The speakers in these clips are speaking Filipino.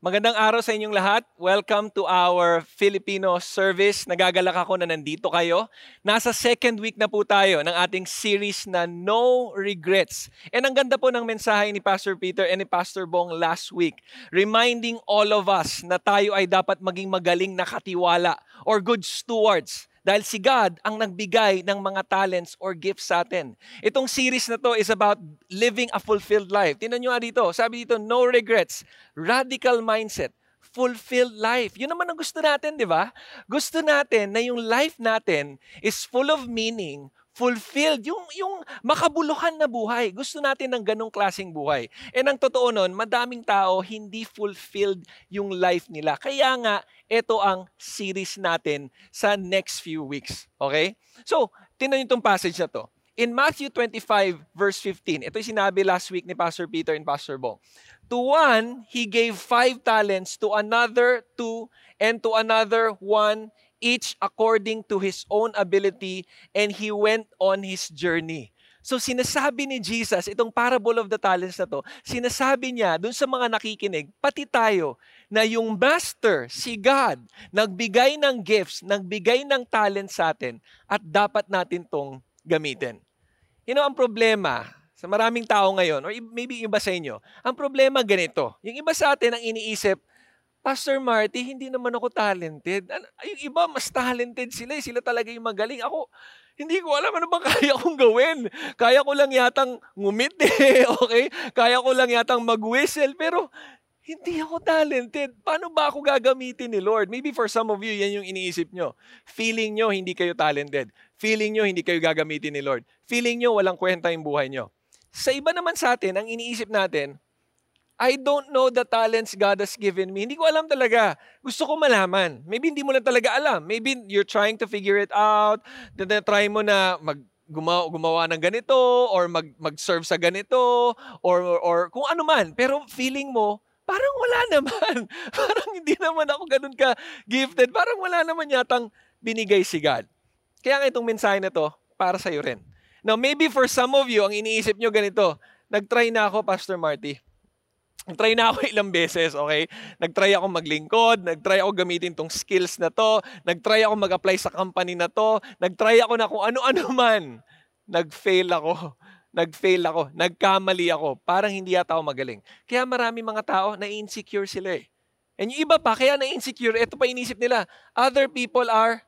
Magandang araw sa inyong lahat. Welcome to our Filipino service. Nagagalak ako na nandito kayo. Nasa second week na po tayo ng ating series na No Regrets. And ang ganda po ng mensahe ni Pastor Peter and ni Pastor Bong last week, reminding all of us na tayo ay dapat maging magaling na katiwala or good stewards dahil si God ang nagbigay ng mga talents or gifts sa atin. Itong series na to is about living a fulfilled life. Tingnan nyo nga dito. Sabi dito, no regrets, radical mindset, fulfilled life. Yun naman ang gusto natin, di ba? Gusto natin na yung life natin is full of meaning, fulfilled, yung, yung makabuluhan na buhay. Gusto natin ng ganong klaseng buhay. And ang totoo nun, madaming tao hindi fulfilled yung life nila. Kaya nga, ito ang series natin sa next few weeks. Okay? So, tinan itong passage na to. In Matthew 25 verse 15, ito yung sinabi last week ni Pastor Peter and Pastor Bong. To one, he gave five talents, to another two, and to another one, each according to his own ability, and he went on his journey. So sinasabi ni Jesus, itong parable of the talents na to, sinasabi niya dun sa mga nakikinig, pati tayo, na yung master, si God, nagbigay ng gifts, nagbigay ng talent sa atin, at dapat natin tong gamitin. You know, ang problema sa maraming tao ngayon, or maybe iba sa inyo, ang problema ganito. Yung iba sa atin ang iniisip, Pastor Marty, hindi naman ako talented. Yung iba, mas talented sila. Eh. Sila talaga yung magaling. Ako, hindi ko alam ano bang kaya kong gawin. Kaya ko lang yatang ngumiti, okay? Kaya ko lang yatang mag-whistle, pero hindi ako talented. Paano ba ako gagamitin ni Lord? Maybe for some of you, yan yung iniisip nyo. Feeling nyo, hindi kayo talented. Feeling nyo, hindi kayo gagamitin ni Lord. Feeling nyo, walang kwenta yung buhay nyo. Sa iba naman sa atin, ang iniisip natin, I don't know the talents God has given me. Hindi ko alam talaga. Gusto ko malaman. Maybe hindi mo lang talaga alam. Maybe you're trying to figure it out. Then try mo na mag gumawa, gumawa ng ganito or mag mag-serve sa ganito or, or or kung ano man. Pero feeling mo parang wala naman. parang hindi naman ako ganun ka gifted. Parang wala naman yatang binigay si God. Kaya nga itong mensahe na to para sa iyo rin. Now, maybe for some of you, ang iniisip nyo ganito, nag-try na ako, Pastor Marty Nag-try na ako ilang beses, okay? Nag-try ako maglingkod, nag-try ako gamitin tong skills na to, nag-try ako mag-apply sa company na to, nag-try ako na kung ano-ano man. Nag-fail ako. Nag-fail ako. Nagkamali ako. Parang hindi yata ako magaling. Kaya marami mga tao na insecure sila eh. And yung iba pa, kaya na-insecure, ito pa inisip nila, other people are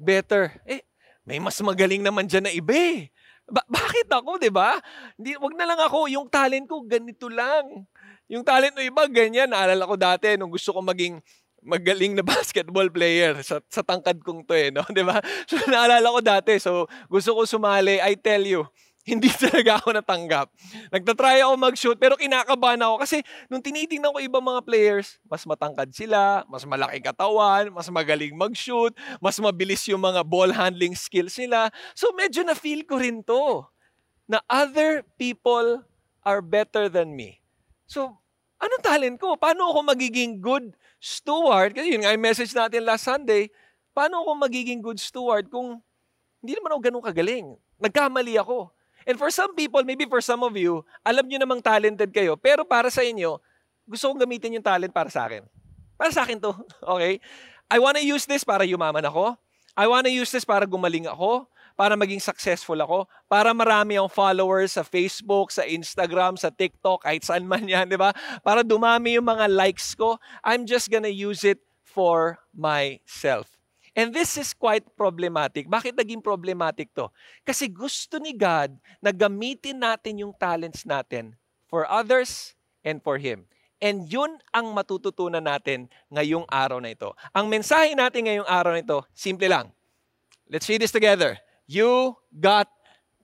better. Eh, may mas magaling naman dyan na iba eh. Ba- bakit ako, di ba? Hindi, wag na lang ako, yung talent ko, ganito lang. Yung talent ng iba, ganyan. Naalala ko dati, nung gusto ko maging magaling na basketball player sa, sa tangkad kong to eh, no? Di ba? So, naalala ko dati. So, gusto ko sumali. I tell you, hindi talaga ako natanggap. Nagtatry ako mag-shoot, pero kinakabahan ako. Kasi nung tinitingnan ko ibang mga players, mas matangkad sila, mas malaki katawan, mas magaling mag-shoot, mas mabilis yung mga ball handling skills nila. So medyo na-feel ko rin to, na other people are better than me. So, ano talent ko? Paano ako magiging good steward? Kasi yun nga yung message natin last Sunday. Paano ako magiging good steward kung hindi naman ako ganun kagaling? Nagkamali ako. And for some people, maybe for some of you, alam nyo namang talented kayo, pero para sa inyo, gusto kong gamitin yung talent para sa akin. Para sa akin to, okay? I wanna use this para yumaman ako. I wanna use this para gumaling ako para maging successful ako, para marami ang followers sa Facebook, sa Instagram, sa TikTok, kahit saan man yan, di ba? Para dumami yung mga likes ko, I'm just gonna use it for myself. And this is quite problematic. Bakit naging problematic to? Kasi gusto ni God na gamitin natin yung talents natin for others and for Him. And yun ang matututunan natin ngayong araw na ito. Ang mensahe natin ngayong araw na ito, simple lang. Let's read this together. You got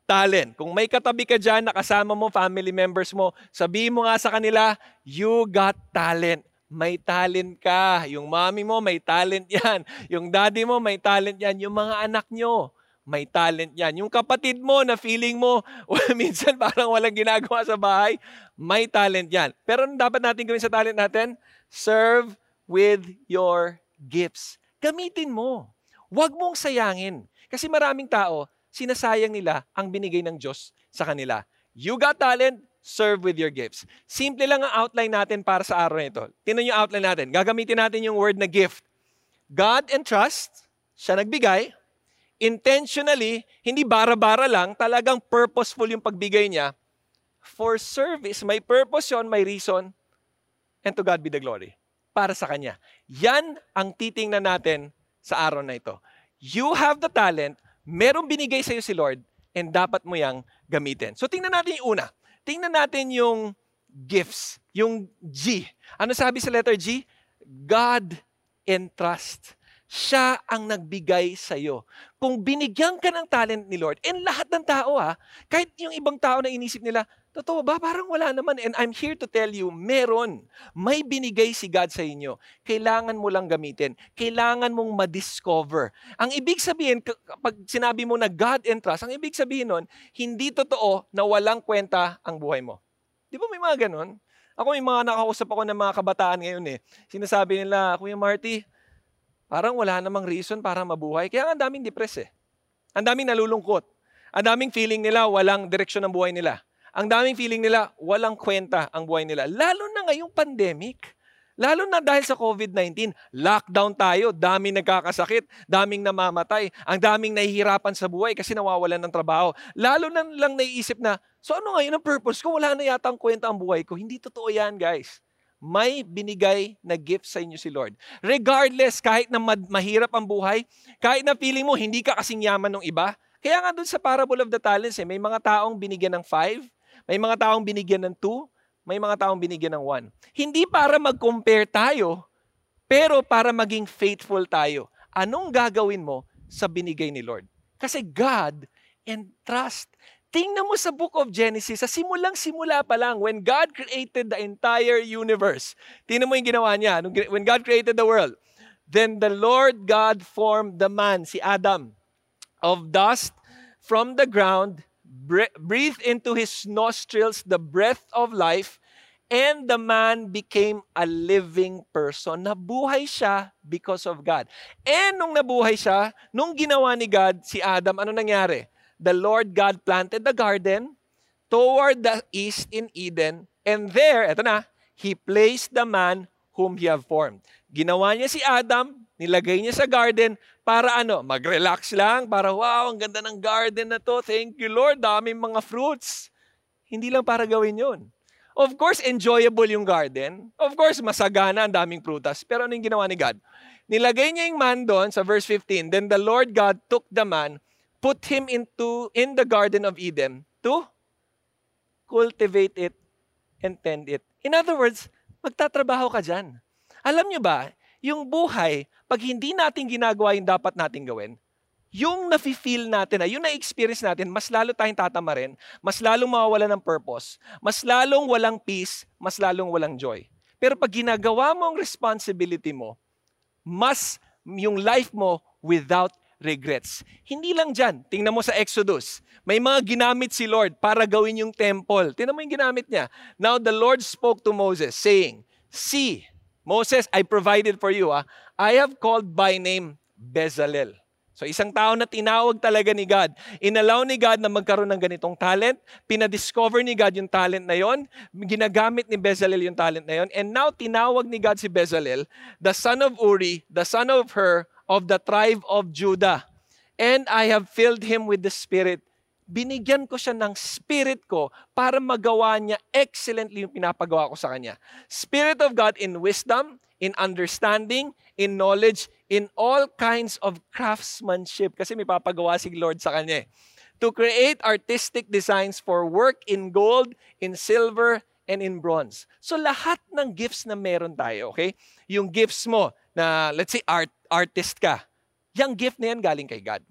talent. Kung may katabi ka dyan, nakasama mo, family members mo, sabihin mo nga sa kanila, you got talent. May talent ka. Yung mommy mo, may talent yan. Yung daddy mo, may talent yan. Yung mga anak nyo, may talent yan. Yung kapatid mo na feeling mo, well, minsan parang walang ginagawa sa bahay, may talent yan. Pero ano dapat natin gawin sa talent natin? Serve with your gifts. Gamitin mo. Huwag mong sayangin. Kasi maraming tao, sinasayang nila ang binigay ng Diyos sa kanila. You got talent, serve with your gifts. Simple lang ang outline natin para sa araw na ito. Tinan yung outline natin. Gagamitin natin yung word na gift. God and trust, siya nagbigay. Intentionally, hindi bara-bara lang, talagang purposeful yung pagbigay niya. For service, may purpose yon, may reason, and to God be the glory. Para sa Kanya. Yan ang titingnan natin sa araw na ito. You have the talent, merong binigay sa iyo si Lord, and dapat mo yang gamitin. So tingnan natin yung una. Tingnan natin yung gifts, yung G. Ano sabi sa letter G? God and trust. Siya ang nagbigay sa iyo. Kung binigyan ka ng talent ni Lord, and lahat ng tao ha, kahit yung ibang tao na inisip nila, totoo ba? Parang wala naman. And I'm here to tell you, meron. May binigay si God sa inyo. Kailangan mo lang gamitin. Kailangan mong ma-discover. Ang ibig sabihin, pag sinabi mo na God and trust, ang ibig sabihin nun, hindi totoo na walang kwenta ang buhay mo. Di ba may mga ganon? Ako may mga nakausap ako ng mga kabataan ngayon eh. Sinasabi nila, Kuya Marty, Parang wala namang reason para mabuhay. Kaya ang daming depress eh. Ang daming nalulungkot. Ang daming feeling nila walang direksyon ng buhay nila. Ang daming feeling nila walang kwenta ang buhay nila. Lalo na ngayong pandemic. Lalo na dahil sa COVID-19, lockdown tayo, daming nagkakasakit, daming namamatay, ang daming nahihirapan sa buhay kasi nawawalan ng trabaho. Lalo na lang naiisip na, so ano ngayon ang purpose ko? Wala na yata ang kwenta ang buhay ko. Hindi totoo yan, guys may binigay na gift sa inyo si Lord. Regardless, kahit na mahirap ang buhay, kahit na feeling mo hindi ka kasing yaman ng iba, kaya nga dun sa parable of the talents, eh, may mga taong binigyan ng five, may mga taong binigyan ng two, may mga taong binigyan ng one. Hindi para mag-compare tayo, pero para maging faithful tayo. Anong gagawin mo sa binigay ni Lord? Kasi God and trust Tingnan mo sa book of Genesis, sa simulang simula pa lang, when God created the entire universe. Tingnan mo yung ginawa niya. When God created the world, then the Lord God formed the man, si Adam, of dust from the ground, breathed into his nostrils the breath of life, and the man became a living person. Nabuhay siya because of God. And nung nabuhay siya, nung ginawa ni God si Adam, ano nangyari? the Lord God planted the garden toward the east in Eden, and there, eto na, He placed the man whom He have formed. Ginawa niya si Adam, nilagay niya sa garden para ano, mag-relax lang, para wow, ang ganda ng garden na to, thank you Lord, daming mga fruits. Hindi lang para gawin yun. Of course, enjoyable yung garden. Of course, masagana, ang daming prutas. Pero ano yung ginawa ni God? Nilagay niya yung man doon sa verse 15. Then the Lord God took the man put him into in the Garden of Eden to cultivate it and tend it. In other words, magtatrabaho ka dyan. Alam nyo ba, yung buhay, pag hindi natin ginagawa yung dapat natin gawin, yung nafe-feel natin, yung na-experience natin, mas lalo tayong tatamarin, mas lalong mawawala ng purpose, mas lalong walang peace, mas lalong walang joy. Pero pag ginagawa mo ang responsibility mo, mas yung life mo without regrets. Hindi lang dyan. Tingnan mo sa Exodus. May mga ginamit si Lord para gawin yung temple. Tingnan mo yung ginamit niya. Now the Lord spoke to Moses saying, See, Moses, I provided for you. Ah. I have called by name Bezalel. So isang tao na tinawag talaga ni God. Inalaw ni God na magkaroon ng ganitong talent. Pinadiscover ni God yung talent na yon. Ginagamit ni Bezalel yung talent na yon. And now tinawag ni God si Bezalel, the son of Uri, the son of Hur, of the tribe of Judah. And I have filled him with the Spirit. Binigyan ko siya ng Spirit ko para magawa niya excellently yung pinapagawa ko sa kanya. Spirit of God in wisdom, in understanding, in knowledge, in all kinds of craftsmanship. Kasi may papagawa si Lord sa kanya. Eh. To create artistic designs for work in gold, in silver, and in bronze. So lahat ng gifts na meron tayo, okay? Yung gifts mo na let's say art artist ka, yung gift na yan galing kay God.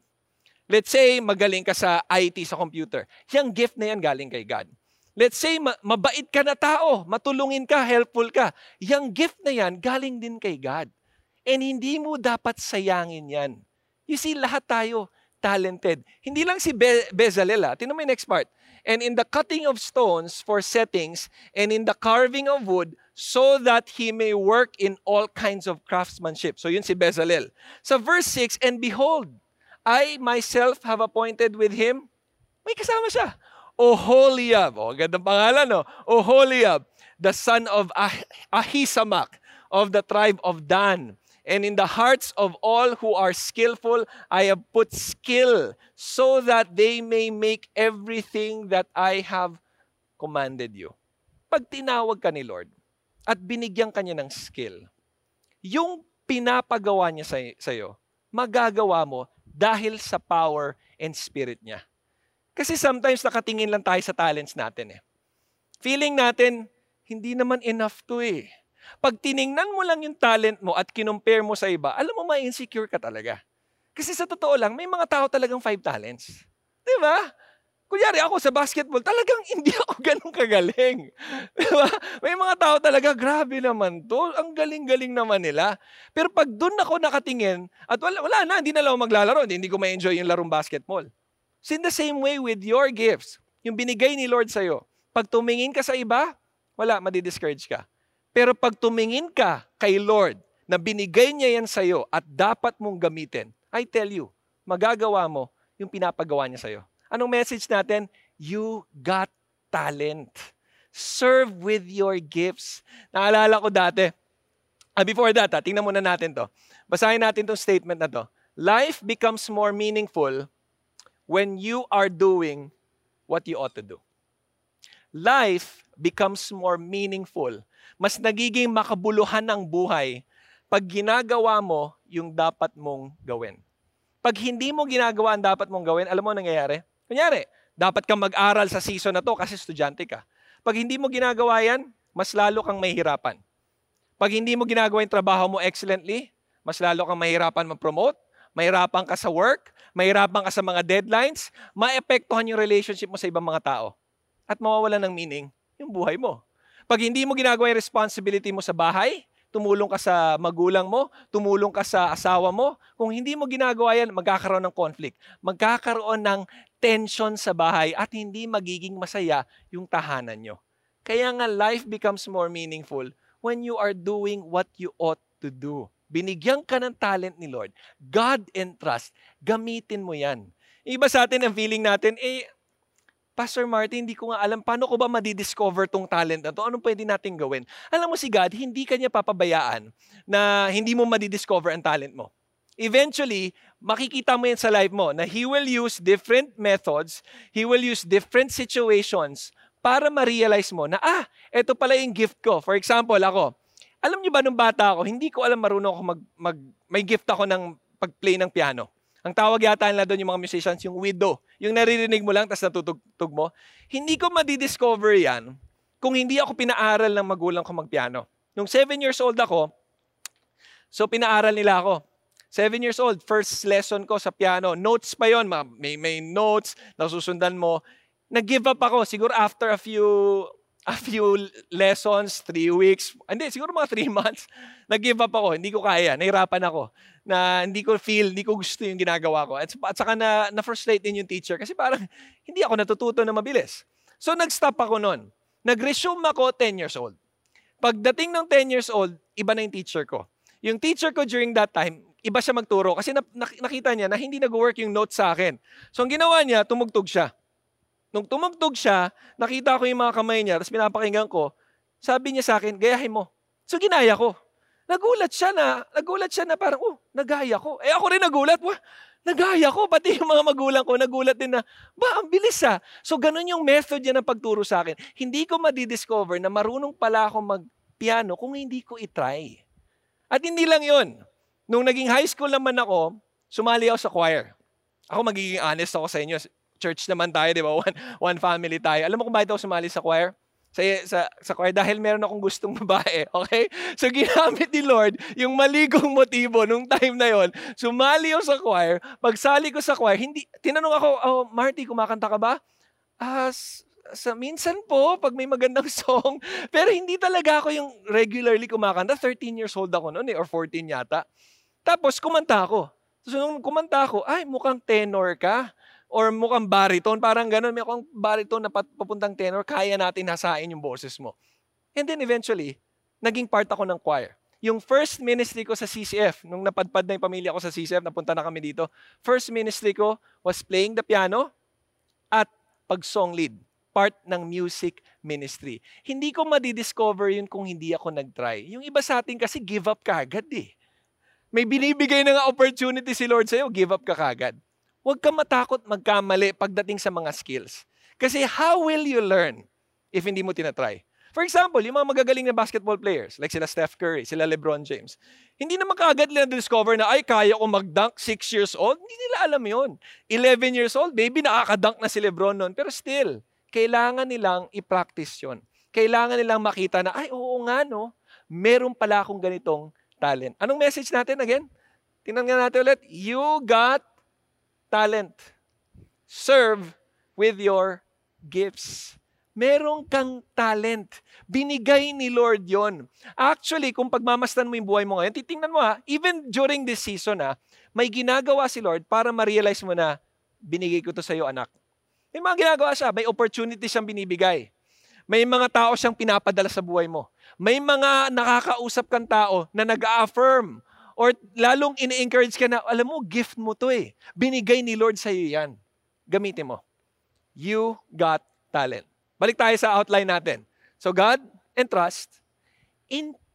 Let's say, magaling ka sa IT, sa computer. Yung gift na yan galing kay God. Let's say, mabait ka na tao, matulungin ka, helpful ka. Yung gift na yan galing din kay God. And hindi mo dapat sayangin yan. You see, lahat tayo talented. Hindi lang si Be- Bezalel. Ah. Tinan mo yung next part. And in the cutting of stones for settings, and in the carving of wood, so that he may work in all kinds of craftsmanship. So yun si Bezalel. Sa verse 6, And behold, I myself have appointed with him, may kasama siya, Oholiab. O, oh, gandang pangalan, no? Oholiab, the son of ah- Ahisamak of the tribe of Dan. And in the hearts of all who are skillful, I have put skill so that they may make everything that I have commanded you. Pag tinawag ka ni Lord at binigyan ka niya ng skill, yung pinapagawa niya sa iyo, magagawa mo dahil sa power and spirit niya. Kasi sometimes nakatingin lang tayo sa talents natin eh. Feeling natin, hindi naman enough to eh. Pag tiningnan mo lang yung talent mo at kinumpare mo sa iba, alam mo, ma-insecure ka talaga. Kasi sa totoo lang, may mga tao talagang five talents. Di ba? Kunyari ako sa basketball, talagang hindi ako ganun kagaling. Diba? May mga tao talaga, grabe naman to. Ang galing-galing naman nila. Pero pag doon ako nakatingin, at wala, wala na, hindi na lang maglalaro. Hindi, hindi ko ma-enjoy yung larong basketball. So in the same way with your gifts, yung binigay ni Lord sa'yo, pag tumingin ka sa iba, wala, madi-discourage ka. Pero pag tumingin ka kay Lord na binigay niya yan sa'yo at dapat mong gamitin, I tell you, magagawa mo yung pinapagawa niya sa'yo. Anong message natin? You got talent. Serve with your gifts. Naalala ko dati, uh, before that, ah, tingnan muna natin to. Basahin natin tong statement na to. Life becomes more meaningful when you are doing what you ought to do. Life becomes more meaningful. Mas nagiging makabuluhan ng buhay pag ginagawa mo yung dapat mong gawin. Pag hindi mo ginagawa ang dapat mong gawin, alam mo nangyayari? Kunyari, dapat kang mag-aral sa season na to kasi estudyante ka. Pag hindi mo ginagawa yan, mas lalo kang mahihirapan. Pag hindi mo ginagawa yung trabaho mo excellently, mas lalo kang mahirapan mag-promote, mahirapan ka sa work, mahirapan ka sa mga deadlines, maepektuhan yung relationship mo sa ibang mga tao. At mawawalan ng meaning yung buhay mo. Pag hindi mo ginagawa yung responsibility mo sa bahay, tumulong ka sa magulang mo, tumulong ka sa asawa mo. Kung hindi mo ginagawa yan, magkakaroon ng conflict. Magkakaroon ng tension sa bahay at hindi magiging masaya yung tahanan nyo. Kaya nga life becomes more meaningful when you are doing what you ought to do. Binigyan ka ng talent ni Lord. God and trust. Gamitin mo yan. Iba sa atin ang feeling natin, eh, Pastor Martin, hindi ko nga alam paano ko ba madidiscover tong talent na to? Anong pwede nating gawin? Alam mo si God, hindi kanya papabayaan na hindi mo madidiscover ang talent mo. Eventually, makikita mo yan sa life mo na He will use different methods, He will use different situations para ma-realize mo na, ah, ito pala yung gift ko. For example, ako, alam niyo ba nung bata ako, hindi ko alam marunong ako mag, mag may gift ako ng pag-play ng piano. Ang tawag yata nila doon yung mga musicians, yung widow. Yung naririnig mo lang, tapos natutugtog mo. Hindi ko madidiscover yan kung hindi ako pinaaral ng magulang ko magpiano. Nung 7 years old ako, so pinaaral nila ako. 7 years old, first lesson ko sa piano. Notes pa yon, may, may notes, nasusundan mo. Nag-give up ako, siguro after a few a few lessons, three weeks, hindi, siguro mga three months, nag-give up ako. Hindi ko kaya, nahirapan ako na hindi ko feel, hindi ko gusto yung ginagawa ko. At, at saka na, na-frustrate din yung teacher kasi parang hindi ako natututo na mabilis. So nag-stop ako noon. Nag-resume ako 10 years old. Pagdating ng 10 years old, iba na yung teacher ko. Yung teacher ko during that time, iba siya magturo kasi na, nakita niya na hindi nag-work yung notes sa akin. So ang ginawa niya, tumugtog siya. Nung tumugtog siya, nakita ko yung mga kamay niya, tapos pinapakinggan ko, sabi niya sa akin, gayahin mo. So ginaya ko. Nagulat siya na, nagulat siya na parang, oh, nagaya ko. Eh ako rin nagulat, wah, nagaya ko. Pati yung mga magulang ko, nagulat din na, ba, ang bilis ah. So ganun yung method niya ng pagturo sa akin. Hindi ko madidiscover na marunong pala ako mag-piano kung hindi ko itry. At hindi lang yon. Nung naging high school naman ako, sumali ako sa choir. Ako magiging honest ako sa inyo. Church naman tayo, di ba? One, one family tayo. Alam mo kung bakit ako sumali sa choir? sa, sa, sa choir dahil meron akong gustong babae. Okay? So ginamit ni Lord yung maligong motibo nung time na yon. Sumali ako sa choir. Pagsali ko sa choir, hindi, tinanong ako, oh, Marty, kumakanta ka ba? Ah, sa minsan po, pag may magandang song. Pero hindi talaga ako yung regularly kumakanta. 13 years old ako noon eh, or 14 yata. Tapos kumanta ako. So nung kumanta ako, ay mukhang tenor ka or mukhang baritone, parang ganun, may mukhang baritone na papuntang tenor, kaya natin hasain yung boses mo. And then eventually, naging part ako ng choir. Yung first ministry ko sa CCF, nung napadpad na yung pamilya ko sa CCF, napunta na kami dito, first ministry ko was playing the piano at pag-song lead. part ng music ministry. Hindi ko madidiscover yun kung hindi ako nag-try. Yung iba sa atin kasi give up ka agad eh. May binibigay na nga opportunity si Lord sa'yo, give up ka kagad. Huwag ka matakot magkamali pagdating sa mga skills. Kasi how will you learn if hindi mo tinatry? For example, yung mga magagaling na basketball players, like sila Steph Curry, sila LeBron James, hindi naman kaagad nila discover na, ay, kaya ko mag-dunk 6 years old. Hindi nila alam yon 11 years old, maybe nakaka-dunk na si LeBron noon. Pero still, kailangan nilang i-practice yon. Kailangan nilang makita na, ay, oo nga, no? Meron pala akong ganitong talent. Anong message natin again? Tingnan nga natin ulit. You got talent. Serve with your gifts. Meron kang talent. Binigay ni Lord yon. Actually, kung pagmamasdan mo yung buhay mo ngayon, titingnan mo ha, even during this season ha, may ginagawa si Lord para ma-realize mo na binigay ko to sa iyo anak. May mga ginagawa siya, may opportunity siyang binibigay. May mga tao siyang pinapadala sa buhay mo. May mga nakakausap kang tao na nag-affirm or lalong ini-encourage ka na, alam mo, gift mo to eh. Binigay ni Lord sa iyo yan. Gamitin mo. You got talent. Balik tayo sa outline natin. So God and trust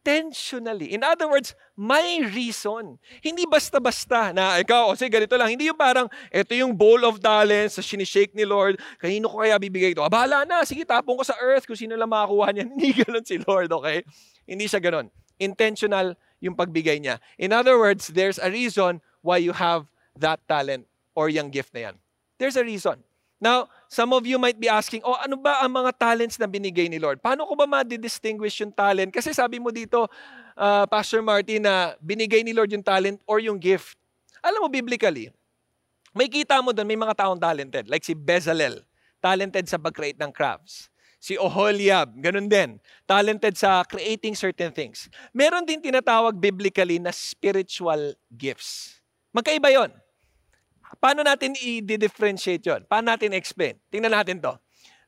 intentionally. In other words, may reason. Hindi basta-basta na ikaw, sige, ganito lang. Hindi yung parang, ito yung bowl of talents sa sinishake ni Lord. Kanino ko kaya bibigay ito? Ah, bahala na. Sige, tapong ko sa earth kung sino lang makakuha niyan. Hindi ganun si Lord, okay? Hindi siya ganun. Intentional yung pagbigay niya. In other words, there's a reason why you have that talent or yung gift na yan. There's a reason. Now, some of you might be asking, oh, ano ba ang mga talents na binigay ni Lord? Paano ko ba ma-distinguish yung talent? Kasi sabi mo dito, uh, Pastor Martin, na binigay ni Lord yung talent or yung gift. Alam mo, biblically, may kita mo doon, may mga taong talented. Like si Bezalel, talented sa pag-create ng crafts. Si Oholiab, ganun din. Talented sa creating certain things. Meron din tinatawag biblically na spiritual gifts. Magkaiba yon. Paano natin i-differentiate yon? Paano natin explain? Tingnan natin to.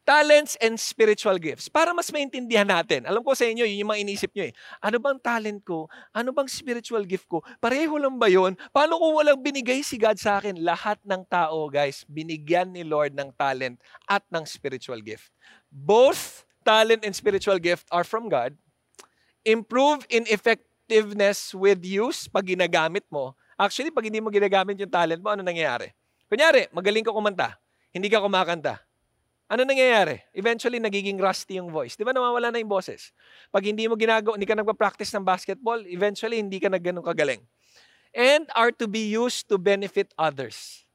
Talents and spiritual gifts. Para mas maintindihan natin. Alam ko sa inyo, yun yung mga inisip nyo eh. Ano bang talent ko? Ano bang spiritual gift ko? Pareho lang ba yun? Paano kung walang binigay si God sa akin? Lahat ng tao, guys, binigyan ni Lord ng talent at ng spiritual gift. Both talent and spiritual gift are from God. Improve in effectiveness with use pag ginagamit mo Actually, pag hindi mo ginagamit yung talent mo, ano nangyayari? Kunyari, magaling ka kumanta, hindi ka kumakanta. Ano nangyayari? Eventually, nagiging rusty yung voice. Di ba nawawala na yung boses? Pag hindi mo ginagawa, hindi ka nagpa-practice ng basketball, eventually, hindi ka nagganong kagaling. And are to be used to benefit others.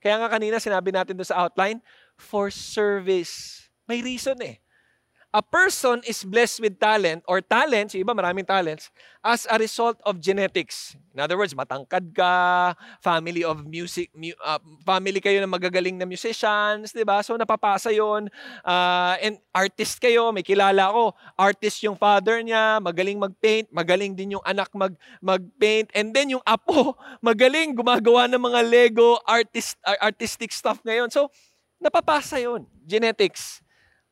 Kaya nga kanina, sinabi natin doon sa outline, for service. May reason eh a person is blessed with talent or talents, iba maraming talents, as a result of genetics. In other words, matangkad ka, family of music, mu, uh, family kayo ng magagaling na musicians, di ba? So napapasa yon uh, And artist kayo, may kilala ko, artist yung father niya, magaling mag-paint, magaling din yung anak mag, mag-paint, and then yung apo, magaling gumagawa ng mga Lego artist, artistic stuff ngayon. So, napapasa yon genetics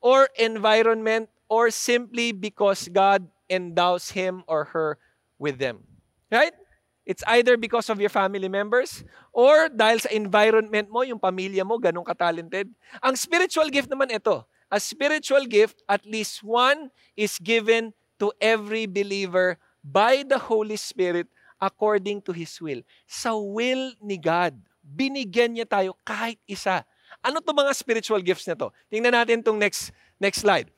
or environment or simply because God endows him or her with them. Right? It's either because of your family members or dahil sa environment mo, yung pamilya mo, ganun ka-talented. Ang spiritual gift naman ito. A spiritual gift, at least one, is given to every believer by the Holy Spirit according to His will. Sa will ni God, binigyan niya tayo kahit isa ano to mga spiritual gifts na to? Tingnan natin tong next, next slide.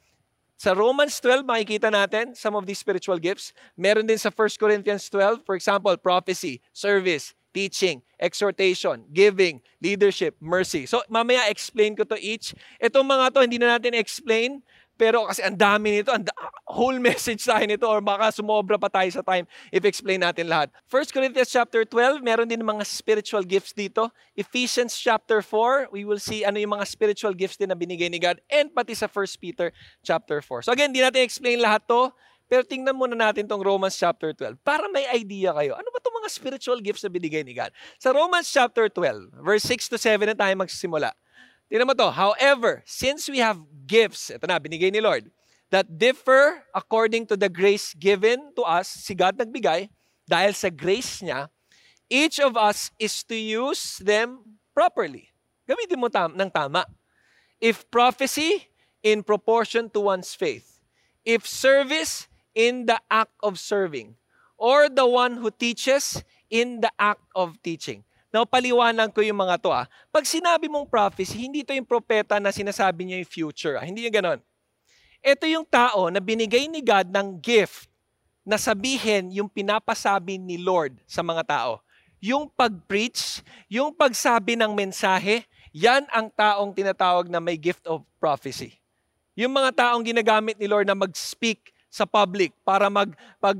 Sa Romans 12, makikita natin some of these spiritual gifts. Meron din sa 1 Corinthians 12, for example, prophecy, service, teaching, exhortation, giving, leadership, mercy. So, mamaya explain ko to each. Itong mga to, hindi na natin explain pero kasi ang dami nito, ang whole message tayo nito or baka sumobra pa tayo sa time if explain natin lahat. 1 Corinthians chapter 12, meron din mga spiritual gifts dito. Ephesians chapter 4, we will see ano yung mga spiritual gifts din na binigay ni God and pati sa 1 Peter chapter 4. So again, hindi natin explain lahat to, pero tingnan muna natin tong Romans chapter 12 para may idea kayo. Ano ba itong mga spiritual gifts na binigay ni God? Sa Romans chapter 12, verse 6 to 7 na tayo magsisimula. Tingnan mo to. However, since we have gifts, ito na, binigay ni Lord, that differ according to the grace given to us, si God nagbigay, dahil sa grace niya, each of us is to use them properly. Gamitin mo tam ng tama. If prophecy, in proportion to one's faith. If service, in the act of serving. Or the one who teaches in the act of teaching. Now, paliwanag ko yung mga to ah. Pag sinabi mong prophecy, hindi ito yung propeta na sinasabi niya yung future. Ah. Hindi yung ganon. Ito yung tao na binigay ni God ng gift na sabihin yung pinapasabi ni Lord sa mga tao. Yung pag-preach, yung pagsabi ng mensahe, yan ang taong tinatawag na may gift of prophecy. Yung mga taong ginagamit ni Lord na mag-speak sa public para mag, pag,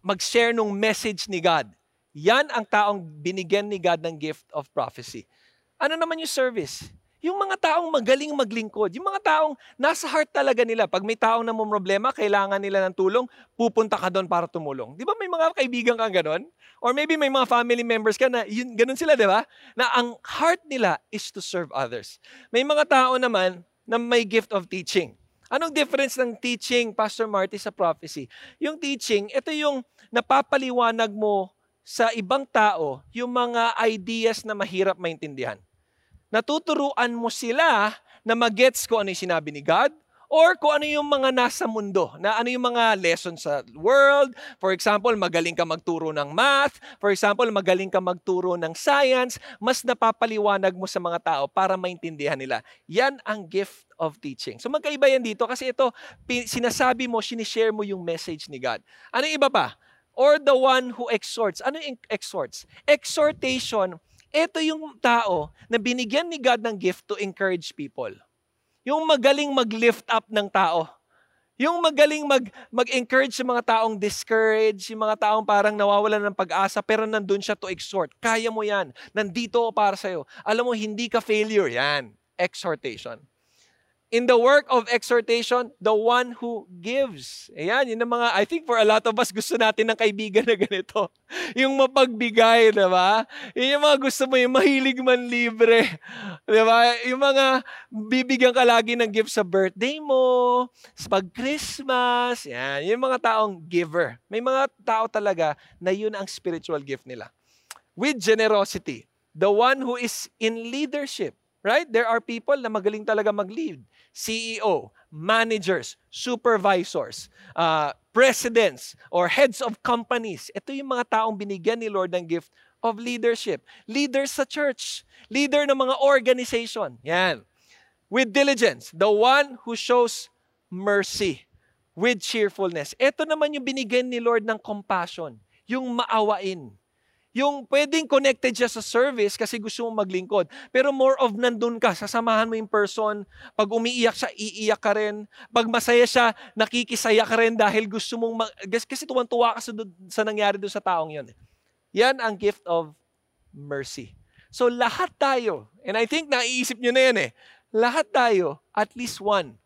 mag-share ng message ni God. Yan ang taong binigyan ni God ng gift of prophecy. Ano naman yung service? Yung mga taong magaling maglingkod, yung mga taong nasa heart talaga nila. Pag may taong na problema, kailangan nila ng tulong, pupunta ka doon para tumulong. Di ba may mga kaibigan kang ganon? Or maybe may mga family members ka na yun, ganun sila, di ba? Na ang heart nila is to serve others. May mga tao naman na may gift of teaching. Anong difference ng teaching, Pastor Marty, sa prophecy? Yung teaching, ito yung napapaliwanag mo sa ibang tao yung mga ideas na mahirap maintindihan. Natuturuan mo sila na magets ko ano yung sinabi ni God, or kung ano yung mga nasa mundo, na ano yung mga lessons sa world. For example, magaling ka magturo ng math. For example, magaling ka magturo ng science. Mas napapaliwanag mo sa mga tao para maintindihan nila. Yan ang gift of teaching. So magkaiba yan dito kasi ito, sinasabi mo, sinishare mo yung message ni God. Ano iba pa? Or the one who exhorts. Ano yung exhorts? Exhortation, ito yung tao na binigyan ni God ng gift to encourage people. Yung magaling mag-lift up ng tao. Yung magaling mag, mag-encourage sa mga taong discouraged, yung mga taong parang nawawalan ng pag-asa, pero nandun siya to exhort. Kaya mo yan. Nandito para sa'yo. Alam mo, hindi ka failure. Yan. Exhortation in the work of exhortation, the one who gives. Ayan, yun ang mga, I think for a lot of us, gusto natin ng kaibigan na ganito. Yung mapagbigay, di ba? Yun yung mga gusto mo, yung mahilig man libre. Di ba? Yung mga bibigyan ka lagi ng gift sa birthday mo, sa pag-Christmas, yan. Yung mga taong giver. May mga tao talaga na yun ang spiritual gift nila. With generosity, the one who is in leadership, Right? There are people na magaling talaga mag-lead. CEO, managers, supervisors, uh, presidents, or heads of companies. Ito yung mga taong binigyan ni Lord ng gift of leadership. Leaders sa church. Leader ng mga organization. Yan. With diligence, the one who shows mercy with cheerfulness. Ito naman yung binigyan ni Lord ng compassion. Yung maawain yung pwedeng connected siya sa service kasi gusto mong maglingkod. Pero more of nandun ka, sasamahan mo yung person. Pag umiiyak siya, iiyak ka rin. Pag masaya siya, nakikisaya ka rin dahil gusto mong, mag- kasi tuwan-tuwa ka sa, sa nangyari doon sa taong yun. Yan ang gift of mercy. So lahat tayo, and I think naiisip nyo na yan eh, lahat tayo, at least one,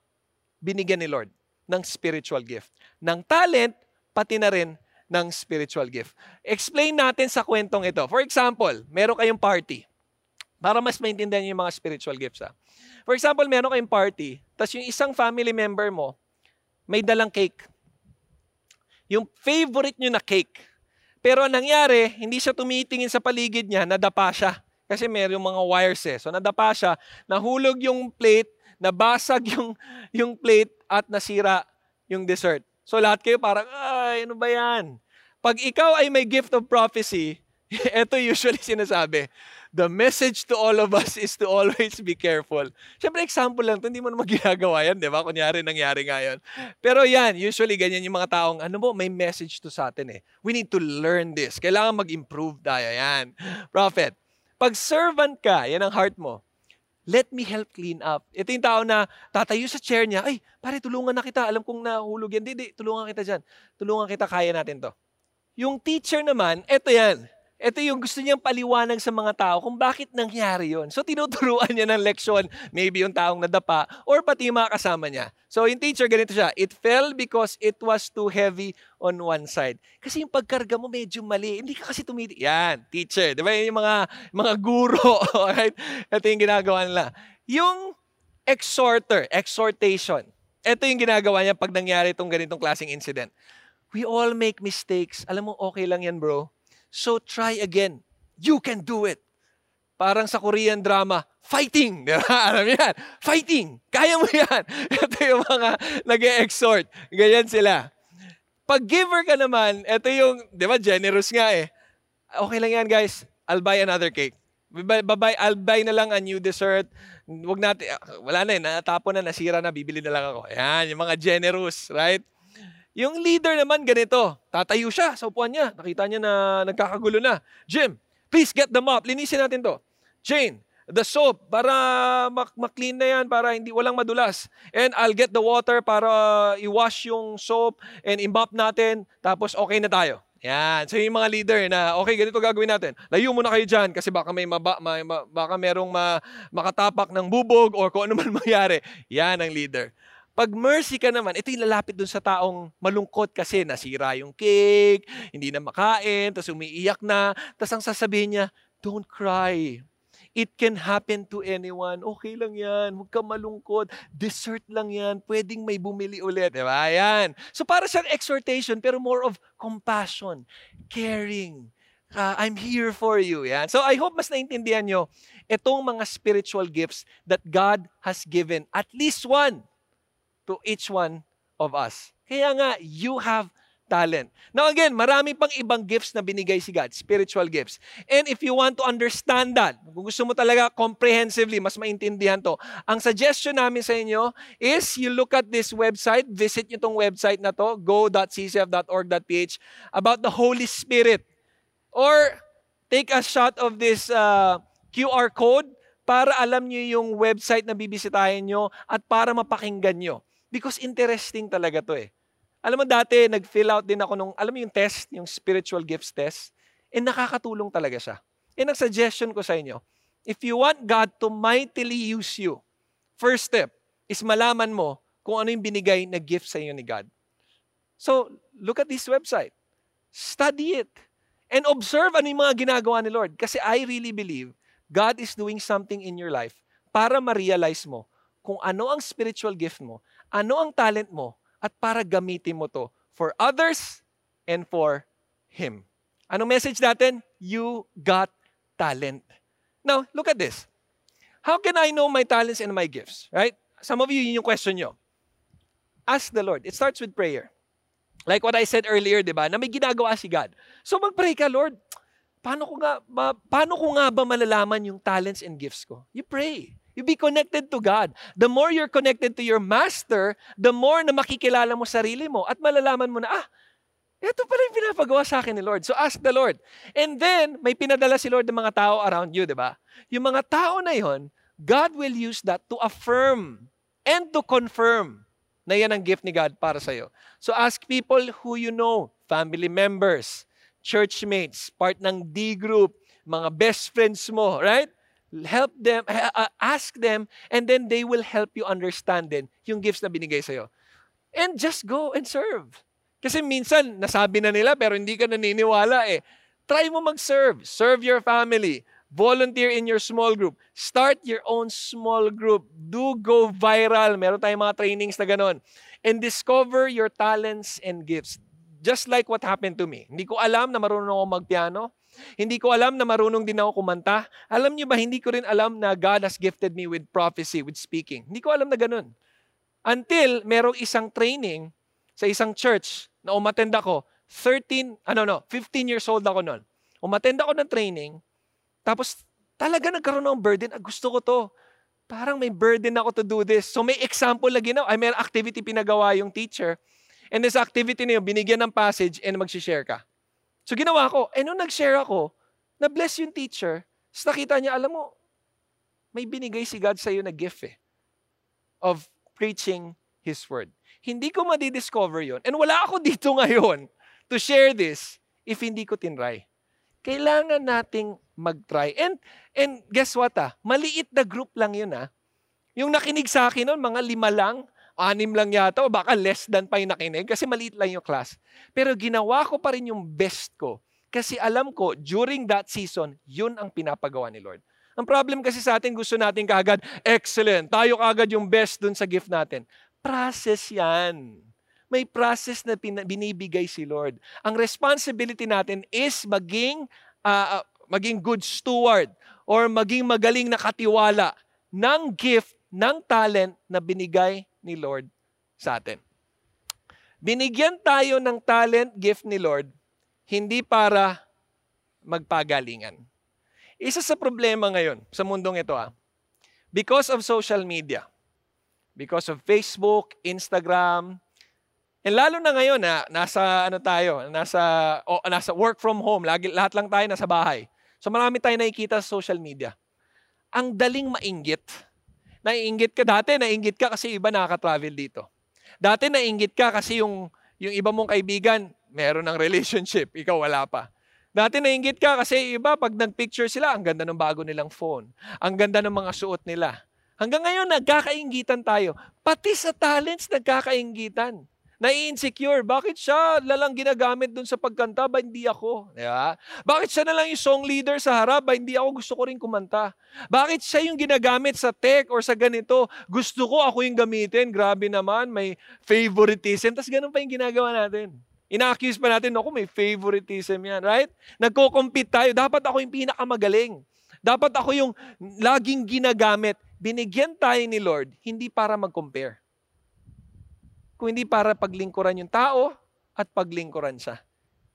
binigyan ni Lord ng spiritual gift. Ng talent, pati na rin ng spiritual gift. Explain natin sa kwentong ito. For example, meron kayong party. Para mas maintindihan yung mga spiritual gifts. Ha? For example, meron kayong party, tapos yung isang family member mo, may dalang cake. Yung favorite nyo na cake. Pero ang nangyari, hindi siya tumitingin sa paligid niya, nadapa siya. Kasi meron mga wires eh. So nadapa siya, nahulog yung plate, nabasag yung, yung plate at nasira yung dessert. So lahat kayo parang, ay, ano ba yan? Pag ikaw ay may gift of prophecy, ito usually sinasabi, the message to all of us is to always be careful. Siyempre, example lang, hindi mo naman ginagawa yan, di ba? Kunyari, nangyari nga yun. Pero yan, usually ganyan yung mga taong, ano mo, may message to sa atin eh. We need to learn this. Kailangan mag-improve tayo. Yan. Prophet, pag servant ka, yan ang heart mo, let me help clean up. Ito yung tao na tatayo sa chair niya, ay, pare, tulungan na kita. Alam kong nahulog yan. Hindi, tulungan kita dyan. Tulungan kita, kaya natin to. Yung teacher naman, eto yan. Ito yung gusto niyang paliwanag sa mga tao kung bakit nangyari yon. So tinuturuan niya ng leksyon, maybe yung taong nadapa, or pati yung mga kasama niya. So yung teacher, ganito siya, it fell because it was too heavy on one side. Kasi yung pagkarga mo medyo mali. Hindi ka kasi tumiti. Yan, teacher. Di ba yung mga, mga guro? right? Ito yung ginagawa nila. Yung exhorter, exhortation. Ito yung ginagawa niya pag nangyari itong ganitong klaseng incident. We all make mistakes. Alam mo, okay lang yan, bro So try again. You can do it. parang sa Korean drama, fighting. Di ba? Alam yan? Fighting. Kaya mo yan. Ito yung mga nag exhort Ganyan sila. Pag giver ka naman, ito yung, di ba, generous nga eh. Okay lang yan guys. I'll buy another cake. Babay, I'll buy na lang a new dessert. Wag natin, ah, wala na eh, natapon na, nasira na, bibili na lang ako. Ayan, yung mga generous, right? Yung leader naman ganito, tatayo siya sa upuan niya. Nakita niya na nagkakagulo na. Jim, please get the mop. Linisin natin to. Jane, the soap para mak-clean na yan para hindi walang madulas. And I'll get the water para i-wash yung soap and i-mop natin tapos okay na tayo. Yan. So yung mga leader na, okay, ganito gagawin natin. Layo muna kayo dyan kasi baka may maba, may, baka merong ma, makatapak ng bubog or kung ano man mangyari. Yan ang leader. Pag mercy ka naman, ito yung lalapit dun sa taong malungkot kasi nasira yung cake, hindi na makain, tapos umiiyak na, tapos ang sasabihin niya, don't cry. It can happen to anyone. Okay lang yan. Huwag ka malungkot. Dessert lang yan. Pwedeng may bumili ulit. Diba? Yan. So para siyang exhortation pero more of compassion, caring. Uh, I'm here for you. Yan. So I hope mas naintindihan nyo itong mga spiritual gifts that God has given. At least one to each one of us. Kaya nga, you have talent. Now again, marami pang ibang gifts na binigay si God, spiritual gifts. And if you want to understand that, kung gusto mo talaga comprehensively, mas maintindihan to, ang suggestion namin sa inyo is you look at this website, visit nyo tong website na to, go.ccf.org.ph, about the Holy Spirit. Or take a shot of this uh, QR code para alam nyo yung website na bibisitahin nyo at para mapakinggan nyo. Because interesting talaga to eh. Alam mo dati, nag-fill out din ako nung, alam mo yung test, yung spiritual gifts test, eh nakakatulong talaga siya. And ang suggestion ko sa inyo, if you want God to mightily use you, first step is malaman mo kung ano yung binigay na gift sa inyo ni God. So, look at this website. Study it. And observe ano yung mga ginagawa ni Lord. Kasi I really believe God is doing something in your life para ma-realize mo kung ano ang spiritual gift mo, ano ang talent mo, at para gamitin mo to for others and for Him. Ano message natin? You got talent. Now, look at this. How can I know my talents and my gifts? Right? Some of you, yun yung question nyo. Ask the Lord. It starts with prayer. Like what I said earlier, di ba? Na may ginagawa si God. So mag-pray ka, Lord. Paano ko nga ba, paano ko nga ba malalaman yung talents and gifts ko? You pray. You be connected to God. The more you're connected to your master, the more na makikilala mo sarili mo at malalaman mo na, ah, ito pala yung pinapagawa sa akin ni Lord. So ask the Lord. And then, may pinadala si Lord ng mga tao around you, di ba? Yung mga tao na yon, God will use that to affirm and to confirm na yan ang gift ni God para sa iyo. So ask people who you know, family members, churchmates, part ng D group, mga best friends mo, right? Help them, uh, ask them, and then they will help you understand din yung gifts na binigay sa'yo. And just go and serve. Kasi minsan, nasabi na nila pero hindi ka naniniwala eh. Try mo mag-serve. Serve your family. Volunteer in your small group. Start your own small group. Do go viral. Meron tayong mga trainings na ganon. And discover your talents and gifts. Just like what happened to me. Hindi ko alam na marunong ako magpiano. Hindi ko alam na marunong din ako kumanta. Alam niyo ba, hindi ko rin alam na God has gifted me with prophecy, with speaking. Hindi ko alam na ganun. Until merong isang training sa isang church na umatend ako, 13, ano no, 15 years old ako noon. Umatend ako ng training, tapos talaga nagkaroon ng burden. Ah, gusto ko to. Parang may burden ako to do this. So may example na ginawa. I may activity pinagawa yung teacher. And this activity na yun, binigyan ng passage and mag-share ka. So ginawa ko, eh nung nag-share ako, na-bless yung teacher, tapos nakita niya, alam mo, may binigay si God sa iyo na gift eh, of preaching His Word. Hindi ko madidiscover yon And wala ako dito ngayon to share this if hindi ko tinry. Kailangan nating mag-try. And, and guess what ah, maliit na group lang yun ah. Yung nakinig sa akin noon, mga lima lang, anim lang yata o baka less than pa yung nakinig kasi maliit lang yung class. Pero ginawa ko pa rin yung best ko kasi alam ko during that season, yun ang pinapagawa ni Lord. Ang problem kasi sa atin, gusto natin kagad, excellent, tayo kagad yung best dun sa gift natin. Process yan. May process na binibigay si Lord. Ang responsibility natin is maging, uh, maging good steward or maging magaling na katiwala ng gift, ng talent na binigay ni Lord sa atin. Binigyan tayo ng talent gift ni Lord, hindi para magpagalingan. Isa sa problema ngayon sa mundong ito ah, because of social media, because of Facebook, Instagram, and lalo na ngayon na ah, nasa ano tayo, nasa oh, nasa work from home, lagi lahat lang tayo nasa bahay. So marami tayong nakikita sa social media. Ang daling mainggit. Naiinggit ka dati, naiinggit ka kasi iba nakaka-travel dito. Dati nainggit ka kasi yung, yung iba mong kaibigan, meron ng relationship, ikaw wala pa. Dati nainggit ka kasi iba, pag nag-picture sila, ang ganda ng bago nilang phone. Ang ganda ng mga suot nila. Hanggang ngayon, nagkakainggitan tayo. Pati sa talents, nagkakainggitan nai-insecure. Bakit siya lalang ginagamit dun sa pagkanta ba hindi ako? Di ba? Bakit siya na lang yung song leader sa harap ba hindi ako gusto ko rin kumanta? Bakit siya yung ginagamit sa tech or sa ganito? Gusto ko ako yung gamitin. Grabe naman, may favoritism. Tapos ganun pa yung ginagawa natin. Ina-accuse pa natin, ako may favoritism yan, right? Nagko-compete tayo. Dapat ako yung pinakamagaling. Dapat ako yung laging ginagamit. Binigyan tayo ni Lord, hindi para mag-compare kung hindi para paglingkuran yung tao at paglingkuran siya.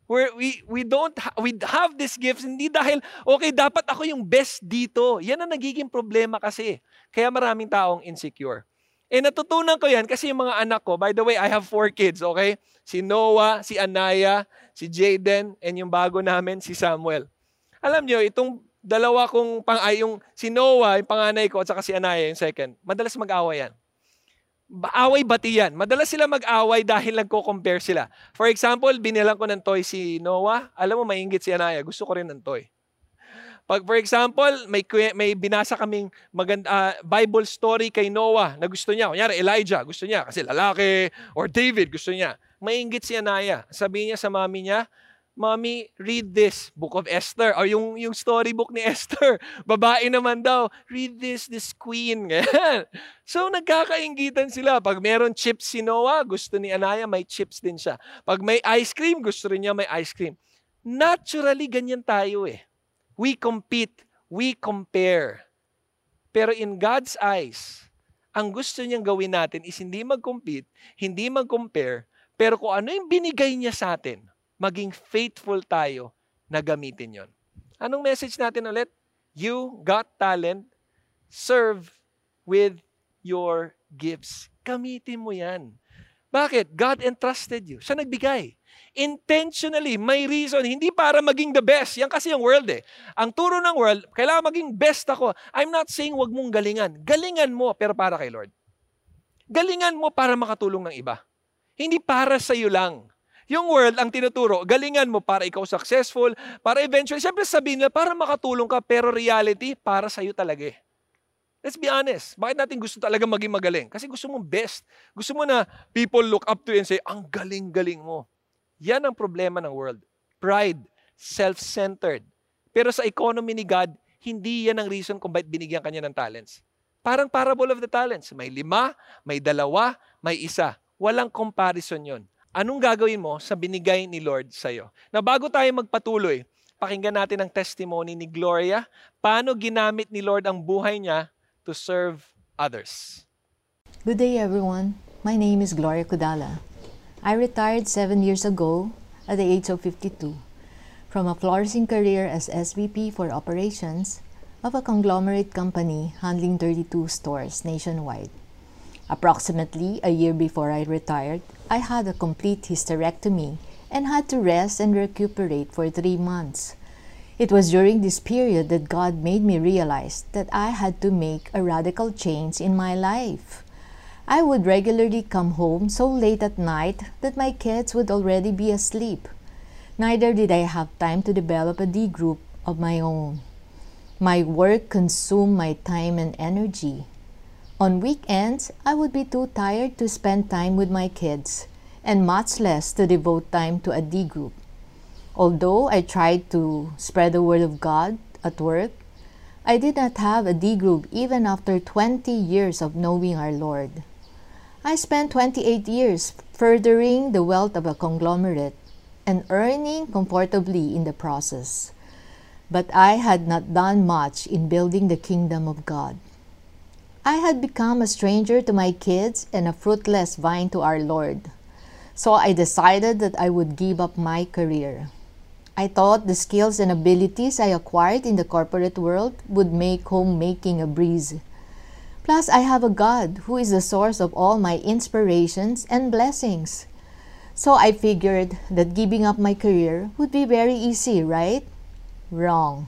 Where we we don't ha- we have these gifts hindi dahil okay dapat ako yung best dito. Yan ang nagiging problema kasi. Kaya maraming taong insecure. Eh natutunan ko yan kasi yung mga anak ko, by the way, I have four kids, okay? Si Noah, si Anaya, si Jaden, and yung bago namin, si Samuel. Alam nyo, itong dalawa kong pang ay, yung si Noah, yung panganay ko, at saka si Anaya, yung second, madalas mag-away yan away batiyan. Madalas sila mag-away dahil nagko-compare sila. For example, binilang ko ng toy si Noah. Alam mo, maingit si Anaya. Gusto ko rin ng toy. Pag for example, may may binasa kaming maganda uh, Bible story kay Noah na gusto niya. Kunyari Elijah, gusto niya kasi lalaki or David gusto niya. Maingit si Anaya. Sabi niya sa mami niya, Mommy, read this, Book of Esther. O yung, yung storybook ni Esther. Babae naman daw. Read this, this queen. Ganyan. So, nagkakaingitan sila. Pag meron chips si Noah, gusto ni Anaya, may chips din siya. Pag may ice cream, gusto rin niya may ice cream. Naturally, ganyan tayo eh. We compete. We compare. Pero in God's eyes, ang gusto niyang gawin natin is hindi mag-compete, hindi mag-compare, pero kung ano yung binigay niya sa atin, maging faithful tayo na gamitin yon. Anong message natin ulit? You got talent, serve with your gifts. Gamitin mo yan. Bakit? God entrusted you. Siya nagbigay. Intentionally, may reason. Hindi para maging the best. Yan kasi yung world eh. Ang turo ng world, kailangan maging best ako. I'm not saying wag mong galingan. Galingan mo, pero para kay Lord. Galingan mo para makatulong ng iba. Hindi para sa iyo lang. Yung world ang tinuturo, galingan mo para ikaw successful, para eventually, siyempre sabihin nila, para makatulong ka, pero reality, para sa'yo talaga eh. Let's be honest. Bakit natin gusto talaga maging magaling? Kasi gusto mo best. Gusto mo na people look up to you and say, ang galing-galing mo. Yan ang problema ng world. Pride, self-centered. Pero sa economy ni God, hindi yan ang reason kung bakit binigyan kanya ng talents. Parang parable of the talents. May lima, may dalawa, may isa. Walang comparison yon anong gagawin mo sa binigay ni Lord sa iyo? Na bago tayo magpatuloy, pakinggan natin ang testimony ni Gloria, paano ginamit ni Lord ang buhay niya to serve others. Good day everyone. My name is Gloria Kudala. I retired seven years ago at the age of 52 from a flourishing career as SVP for operations of a conglomerate company handling 32 stores nationwide. Approximately a year before I retired, I had a complete hysterectomy and had to rest and recuperate for three months. It was during this period that God made me realize that I had to make a radical change in my life. I would regularly come home so late at night that my kids would already be asleep. Neither did I have time to develop a D group of my own. My work consumed my time and energy. On weekends, I would be too tired to spend time with my kids, and much less to devote time to a D group. Although I tried to spread the word of God at work, I did not have a D group even after 20 years of knowing our Lord. I spent 28 years furthering the wealth of a conglomerate and earning comfortably in the process. but I had not done much in building the kingdom of God. I had become a stranger to my kids and a fruitless vine to our Lord. So I decided that I would give up my career. I thought the skills and abilities I acquired in the corporate world would make homemaking a breeze. Plus, I have a God who is the source of all my inspirations and blessings. So I figured that giving up my career would be very easy, right? Wrong.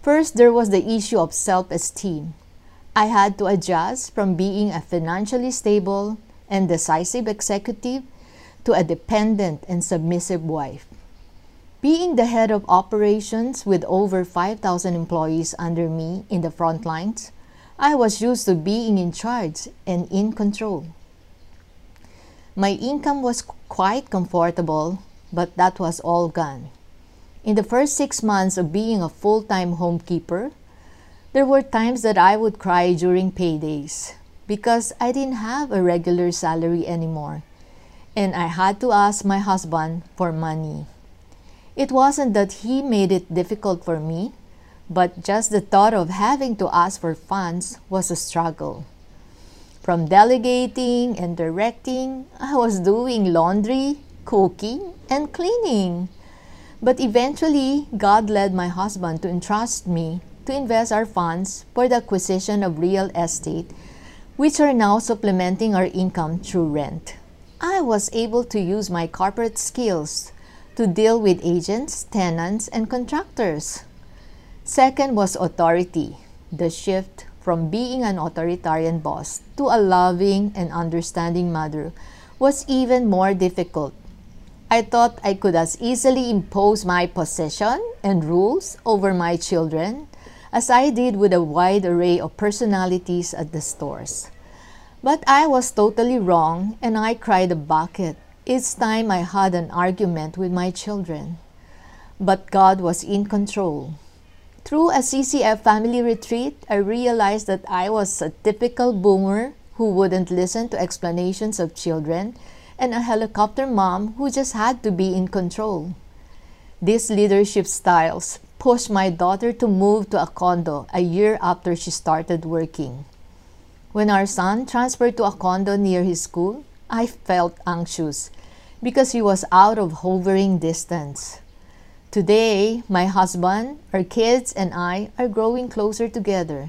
First, there was the issue of self esteem. I had to adjust from being a financially stable and decisive executive to a dependent and submissive wife. Being the head of operations with over 5,000 employees under me in the front lines, I was used to being in charge and in control. My income was quite comfortable, but that was all gone. In the first six months of being a full time homekeeper, there were times that I would cry during paydays because I didn't have a regular salary anymore and I had to ask my husband for money. It wasn't that he made it difficult for me, but just the thought of having to ask for funds was a struggle. From delegating and directing, I was doing laundry, cooking, and cleaning. But eventually, God led my husband to entrust me to invest our funds for the acquisition of real estate, which are now supplementing our income through rent. I was able to use my corporate skills to deal with agents, tenants, and contractors. Second was authority, the shift from being an authoritarian boss to a loving and understanding mother was even more difficult. I thought I could as easily impose my position and rules over my children as I did with a wide array of personalities at the stores. But I was totally wrong and I cried a bucket each time I had an argument with my children. But God was in control. Through a CCF family retreat, I realized that I was a typical boomer who wouldn't listen to explanations of children and a helicopter mom who just had to be in control. These leadership styles pushed my daughter to move to a condo a year after she started working. When our son transferred to a condo near his school, I felt anxious because he was out of hovering distance. Today, my husband, our kids, and I are growing closer together,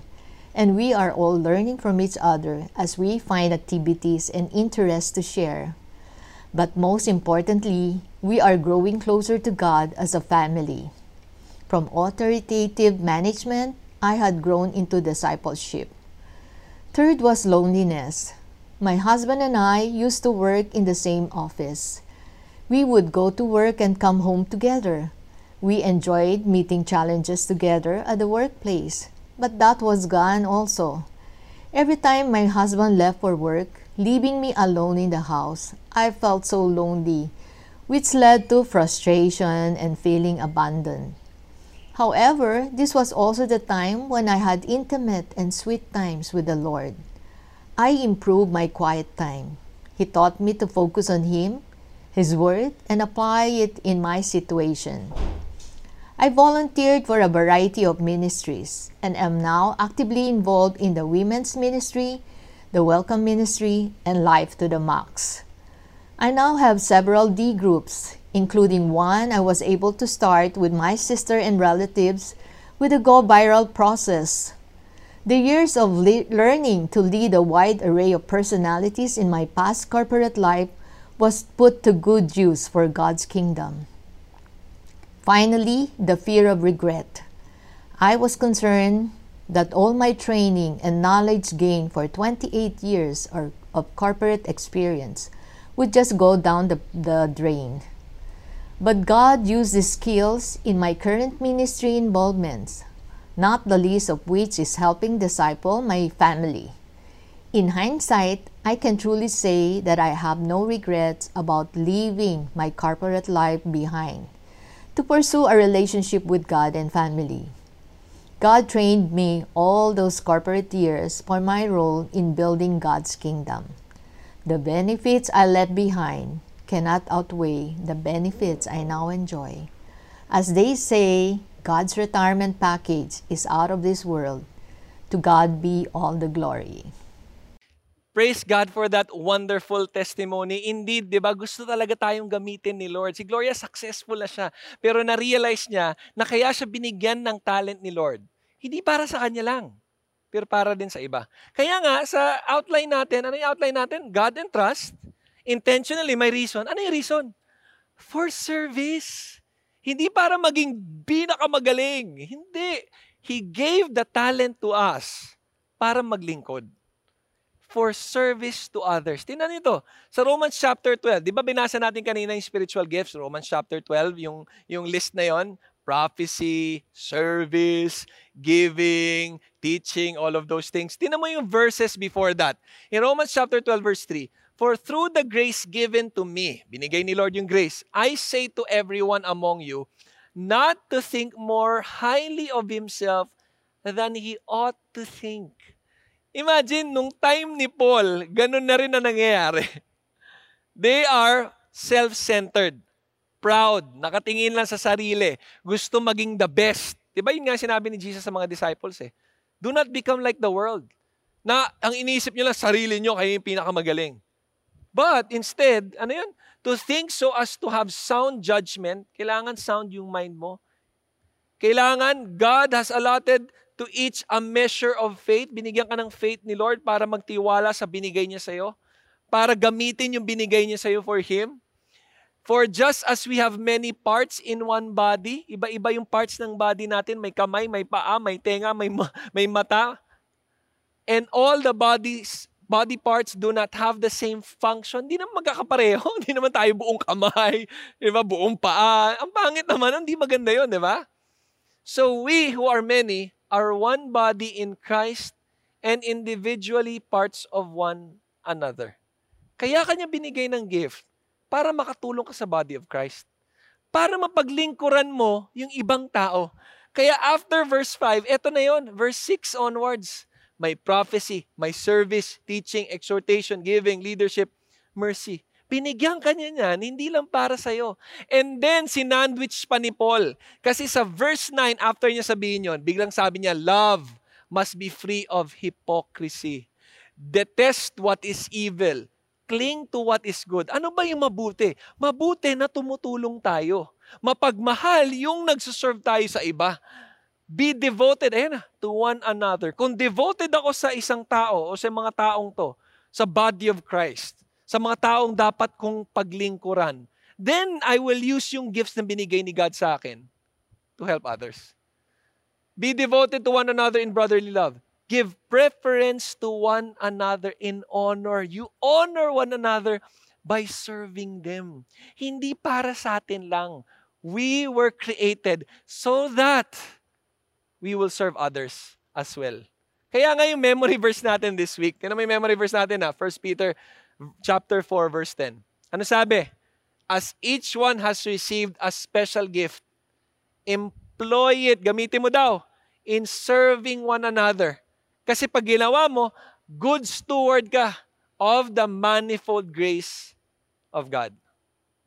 and we are all learning from each other as we find activities and interests to share. But most importantly, we are growing closer to God as a family. From authoritative management, I had grown into discipleship. Third was loneliness. My husband and I used to work in the same office. We would go to work and come home together. We enjoyed meeting challenges together at the workplace, but that was gone also. Every time my husband left for work, leaving me alone in the house, I felt so lonely, which led to frustration and feeling abandoned. However, this was also the time when I had intimate and sweet times with the Lord. I improved my quiet time. He taught me to focus on Him, His Word, and apply it in my situation. I volunteered for a variety of ministries and am now actively involved in the women's ministry, the welcome ministry, and life to the max. I now have several D groups including one I was able to start with my sister and relatives with the Go Viral process. The years of le- learning to lead a wide array of personalities in my past corporate life was put to good use for God's kingdom. Finally, the fear of regret. I was concerned that all my training and knowledge gained for 28 years of corporate experience would just go down the, the drain. But God used these skills in my current ministry involvements, not the least of which is helping disciple my family. In hindsight, I can truly say that I have no regrets about leaving my corporate life behind to pursue a relationship with God and family. God trained me all those corporate years for my role in building God's kingdom. The benefits I left behind cannot outweigh the benefits I now enjoy. As they say, God's retirement package is out of this world. To God be all the glory. Praise God for that wonderful testimony. Indeed, di ba, gusto talaga tayong gamitin ni Lord. Si Gloria, successful na siya. Pero na-realize niya na kaya siya binigyan ng talent ni Lord. Hindi para sa kanya lang, pero para din sa iba. Kaya nga, sa outline natin, ano yung outline natin? God and trust. Intentionally, may reason. Ano yung reason? For service. Hindi para maging pinakamagaling. Hindi. He gave the talent to us para maglingkod for service to others. Tingnan nito, sa Romans chapter 12, di ba binasa natin kanina yung spiritual gifts? Romans chapter 12, yung, yung list na yon prophecy, service, giving, teaching, all of those things. Tingnan mo yung verses before that. In Romans chapter 12, verse 3, For through the grace given to me, binigay ni Lord yung grace, I say to everyone among you, not to think more highly of himself than he ought to think Imagine, nung time ni Paul, ganun na rin na nangyayari. They are self-centered, proud, nakatingin lang sa sarili, gusto maging the best. Diba yun nga sinabi ni Jesus sa mga disciples eh. Do not become like the world. Na ang iniisip nyo lang, sarili nyo, kayo yung pinakamagaling. But instead, ano yun? To think so as to have sound judgment, kailangan sound yung mind mo. Kailangan, God has allotted to each a measure of faith. Binigyan ka ng faith ni Lord para magtiwala sa binigay niya sa'yo. Para gamitin yung binigay niya sa'yo for Him. For just as we have many parts in one body, iba-iba yung parts ng body natin, may kamay, may paa, may tenga, may, may mata, and all the bodies body parts do not have the same function, di naman magkakapareho. Hindi naman tayo buong kamay, di ba? buong paa. Ang pangit naman, hindi maganda yon di ba? So we who are many are one body in Christ and individually parts of one another. Kaya kanya binigay ng gift para makatulong ka sa body of Christ. Para mapaglingkuran mo yung ibang tao. Kaya after verse 5, eto na yon, verse 6 onwards. May prophecy, may service, teaching, exhortation, giving, leadership, mercy. Binigyan ka niya niyan, hindi lang para sa'yo. And then, sinandwich pa ni Paul. Kasi sa verse 9, after niya sabihin yon, biglang sabi niya, Love must be free of hypocrisy. Detest what is evil. Cling to what is good. Ano ba yung mabuti? Mabuti na tumutulong tayo. Mapagmahal yung nagsuserve tayo sa iba. Be devoted, ayan na, to one another. Kung devoted ako sa isang tao o sa mga taong to, sa body of Christ, sa mga taong dapat kong paglingkuran, then I will use yung gifts na binigay ni God sa akin to help others. Be devoted to one another in brotherly love. Give preference to one another in honor. You honor one another by serving them. Hindi para sa atin lang. We were created so that we will serve others as well. Kaya nga yung memory verse natin this week, tinan mo yung memory verse natin na 1 Peter chapter 4, verse 10. Ano sabi? As each one has received a special gift, employ it, gamitin mo daw, in serving one another. Kasi pag ginawa mo, good steward ka of the manifold grace of God.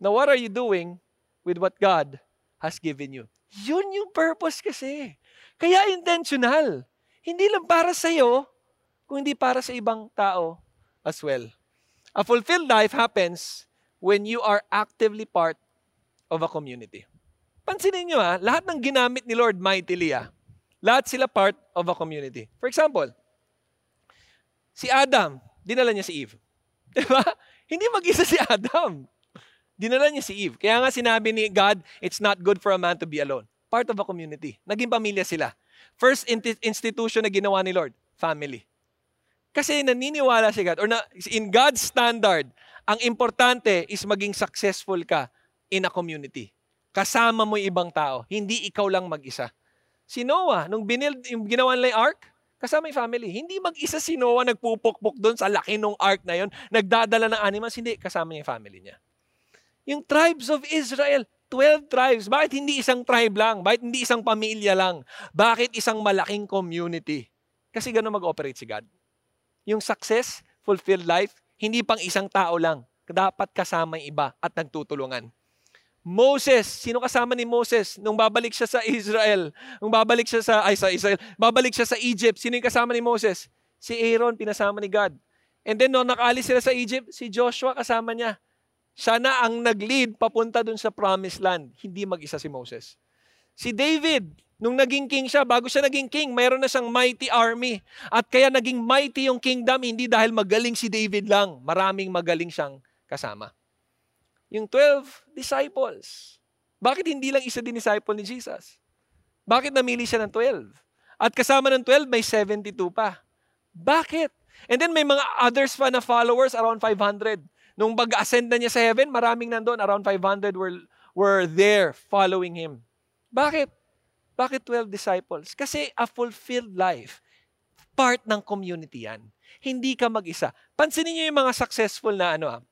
Now, what are you doing with what God has given you? Yun yung purpose kasi. Kaya intentional. Hindi lang para sa iyo, kung hindi para sa ibang tao as well. A fulfilled life happens when you are actively part of a community. Pansinin nyo ha, lahat ng ginamit ni Lord mightily ha, lahat sila part of a community. For example, si Adam, dinala niya si Eve. Diba? Hindi mag-isa si Adam. Dinala niya si Eve. Kaya nga sinabi ni God, it's not good for a man to be alone. Part of a community. Naging pamilya sila. First institution na ginawa ni Lord, family. Kasi naniniwala si God, or na, in God's standard, ang importante is maging successful ka in a community. Kasama mo ibang tao, hindi ikaw lang mag-isa. Si Noah, nung binild, yung ginawa nila yung ark, kasama yung family. Hindi mag-isa si Noah nagpupukpok doon sa laki ng ark na yon, nagdadala ng animals, hindi, kasama yung family niya. Yung tribes of Israel, 12 tribes. Bakit hindi isang tribe lang? Bakit hindi isang pamilya lang? Bakit isang malaking community? Kasi gano'n mag-operate si God. Yung success, fulfilled life, hindi pang isang tao lang. Dapat kasama yung iba at nagtutulungan. Moses, sino kasama ni Moses nung babalik siya sa Israel? Nung babalik siya sa ay sa Israel, babalik siya sa Egypt, sino yung kasama ni Moses? Si Aaron, pinasama ni God. And then nung nakalis sila sa Egypt, si Joshua kasama niya. Siya na ang nag-lead papunta dun sa promised land, hindi mag-isa si Moses. Si David, nung naging king siya, bago siya naging king, mayroon na siyang mighty army. At kaya naging mighty yung kingdom, hindi dahil magaling si David lang, maraming magaling siyang kasama yung 12 disciples. Bakit hindi lang isa din disciple ni Jesus? Bakit namili siya ng 12? At kasama ng 12, may 72 pa. Bakit? And then may mga others pa na followers, around 500. Nung pag-ascend na niya sa heaven, maraming nandun, around 500 were, were there following him. Bakit? Bakit 12 disciples? Kasi a fulfilled life, part ng community yan. Hindi ka mag-isa. Pansinin niyo yung mga successful na ano, ah,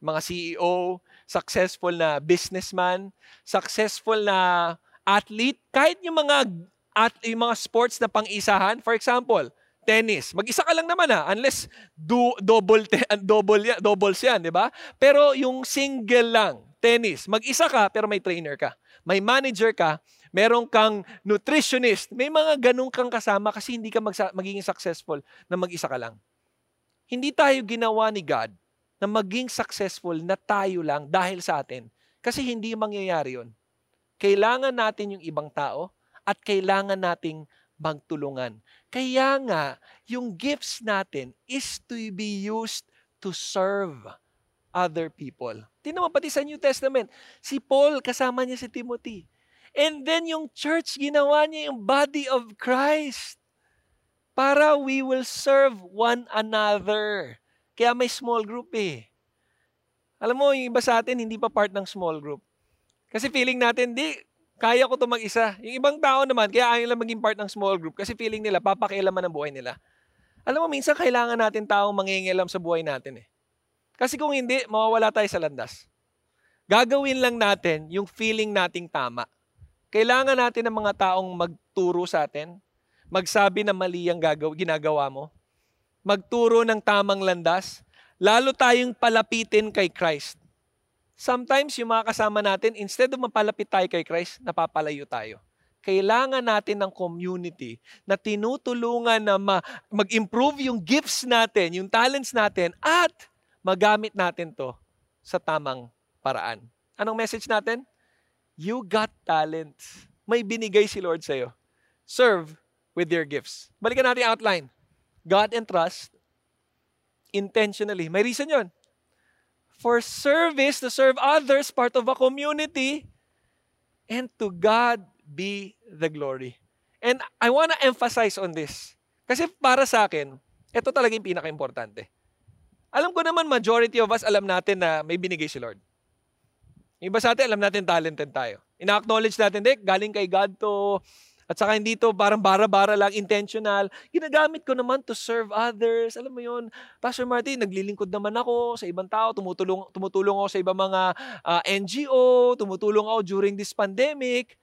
mga CEO, successful na businessman, successful na athlete, kahit yung mga at yung mga sports na pang-isahan, for example, tennis. Mag-isa ka lang naman ha, unless do, double te, double doubles yan, 'di ba? Pero yung single lang, tennis, mag-isa ka pero may trainer ka. May manager ka, meron kang nutritionist, may mga ganun kang kasama kasi hindi ka magsa- magiging successful na mag-isa ka lang. Hindi tayo ginawa ni God na maging successful na tayo lang dahil sa atin. Kasi hindi mangyayari yon. Kailangan natin yung ibang tao at kailangan nating magtulungan. Kaya nga, yung gifts natin is to be used to serve other people. Tingnan mo, pati sa New Testament, si Paul, kasama niya si Timothy. And then yung church, ginawa niya yung body of Christ para we will serve one another. Kaya may small group eh. Alam mo, yung iba sa atin, hindi pa part ng small group. Kasi feeling natin, di, kaya ko to mag-isa. Yung ibang tao naman, kaya ayaw lang maging part ng small group kasi feeling nila, papakialaman ang buhay nila. Alam mo, minsan kailangan natin taong mangingilam sa buhay natin eh. Kasi kung hindi, mawawala tayo sa landas. Gagawin lang natin yung feeling nating tama. Kailangan natin ng mga taong magturo sa atin, magsabi na mali ang gagaw, ginagawa mo, magturo ng tamang landas, lalo tayong palapitin kay Christ. Sometimes yung mga kasama natin, instead of mapalapit tayo kay Christ, napapalayo tayo. Kailangan natin ng community na tinutulungan na ma- mag-improve yung gifts natin, yung talents natin, at magamit natin to sa tamang paraan. Anong message natin? You got talent. May binigay si Lord sa'yo. Serve with your gifts. Balikan natin outline. God and trust intentionally. May reason yon. For service, to serve others, part of a community, and to God be the glory. And I want to emphasize on this. Kasi para sa akin, ito talaga yung pinaka-importante. Alam ko naman, majority of us, alam natin na may binigay si Lord. Yung iba sa atin, alam natin talented tayo. Ina-acknowledge natin, Dek, galing kay God to, at saka hindi to parang bara-bara lang, intentional. Ginagamit ko naman to serve others. Alam mo yon Pastor Martin, naglilingkod naman ako sa ibang tao. Tumutulong, tumutulong ako sa ibang mga uh, ah, NGO. Tumutulong ako during this pandemic.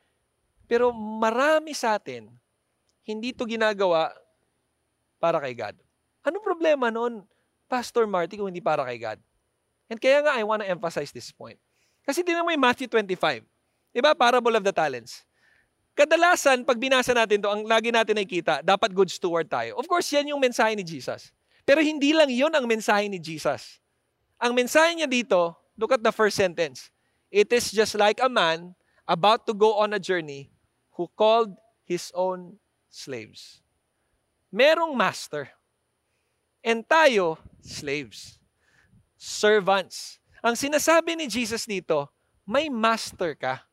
Pero marami sa atin, hindi to ginagawa para kay God. Anong problema noon, Pastor Marty, kung hindi para kay God? And kaya nga, I want to emphasize this point. Kasi tinan mo yung Matthew 25. Diba? Parable of the talents. Kadalasan, pag binasa natin to, ang lagi natin nakikita, dapat good steward tayo. Of course, yan yung mensahe ni Jesus. Pero hindi lang yon ang mensahe ni Jesus. Ang mensahe niya dito, look at the first sentence. It is just like a man about to go on a journey who called his own slaves. Merong master. And tayo, slaves. Servants. Ang sinasabi ni Jesus dito, may master ka.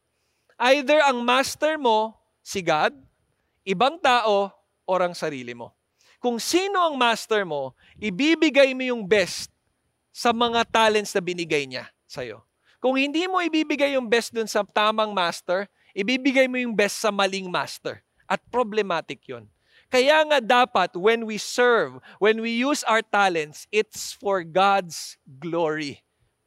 Either ang master mo, si God, ibang tao, or ang sarili mo. Kung sino ang master mo, ibibigay mo yung best sa mga talents na binigay niya sa'yo. Kung hindi mo ibibigay yung best dun sa tamang master, ibibigay mo yung best sa maling master. At problematic yon. Kaya nga dapat when we serve, when we use our talents, it's for God's glory.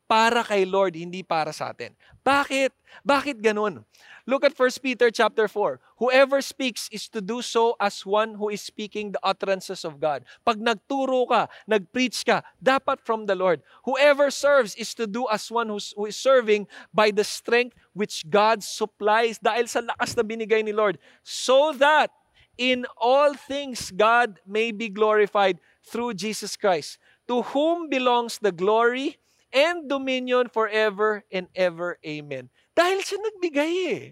Para kay Lord, hindi para sa atin. Bakit? Bakit ganun? Look at 1 Peter chapter 4. Whoever speaks is to do so as one who is speaking the utterances of God. Pag nagturo ka, nagpreach ka, dapat from the Lord. Whoever serves is to do as one who's, who is serving by the strength which God supplies dahil sa lakas na binigay ni Lord. So that in all things God may be glorified through Jesus Christ, to whom belongs the glory and dominion forever and ever. Amen. Dahil siya nagbigay eh.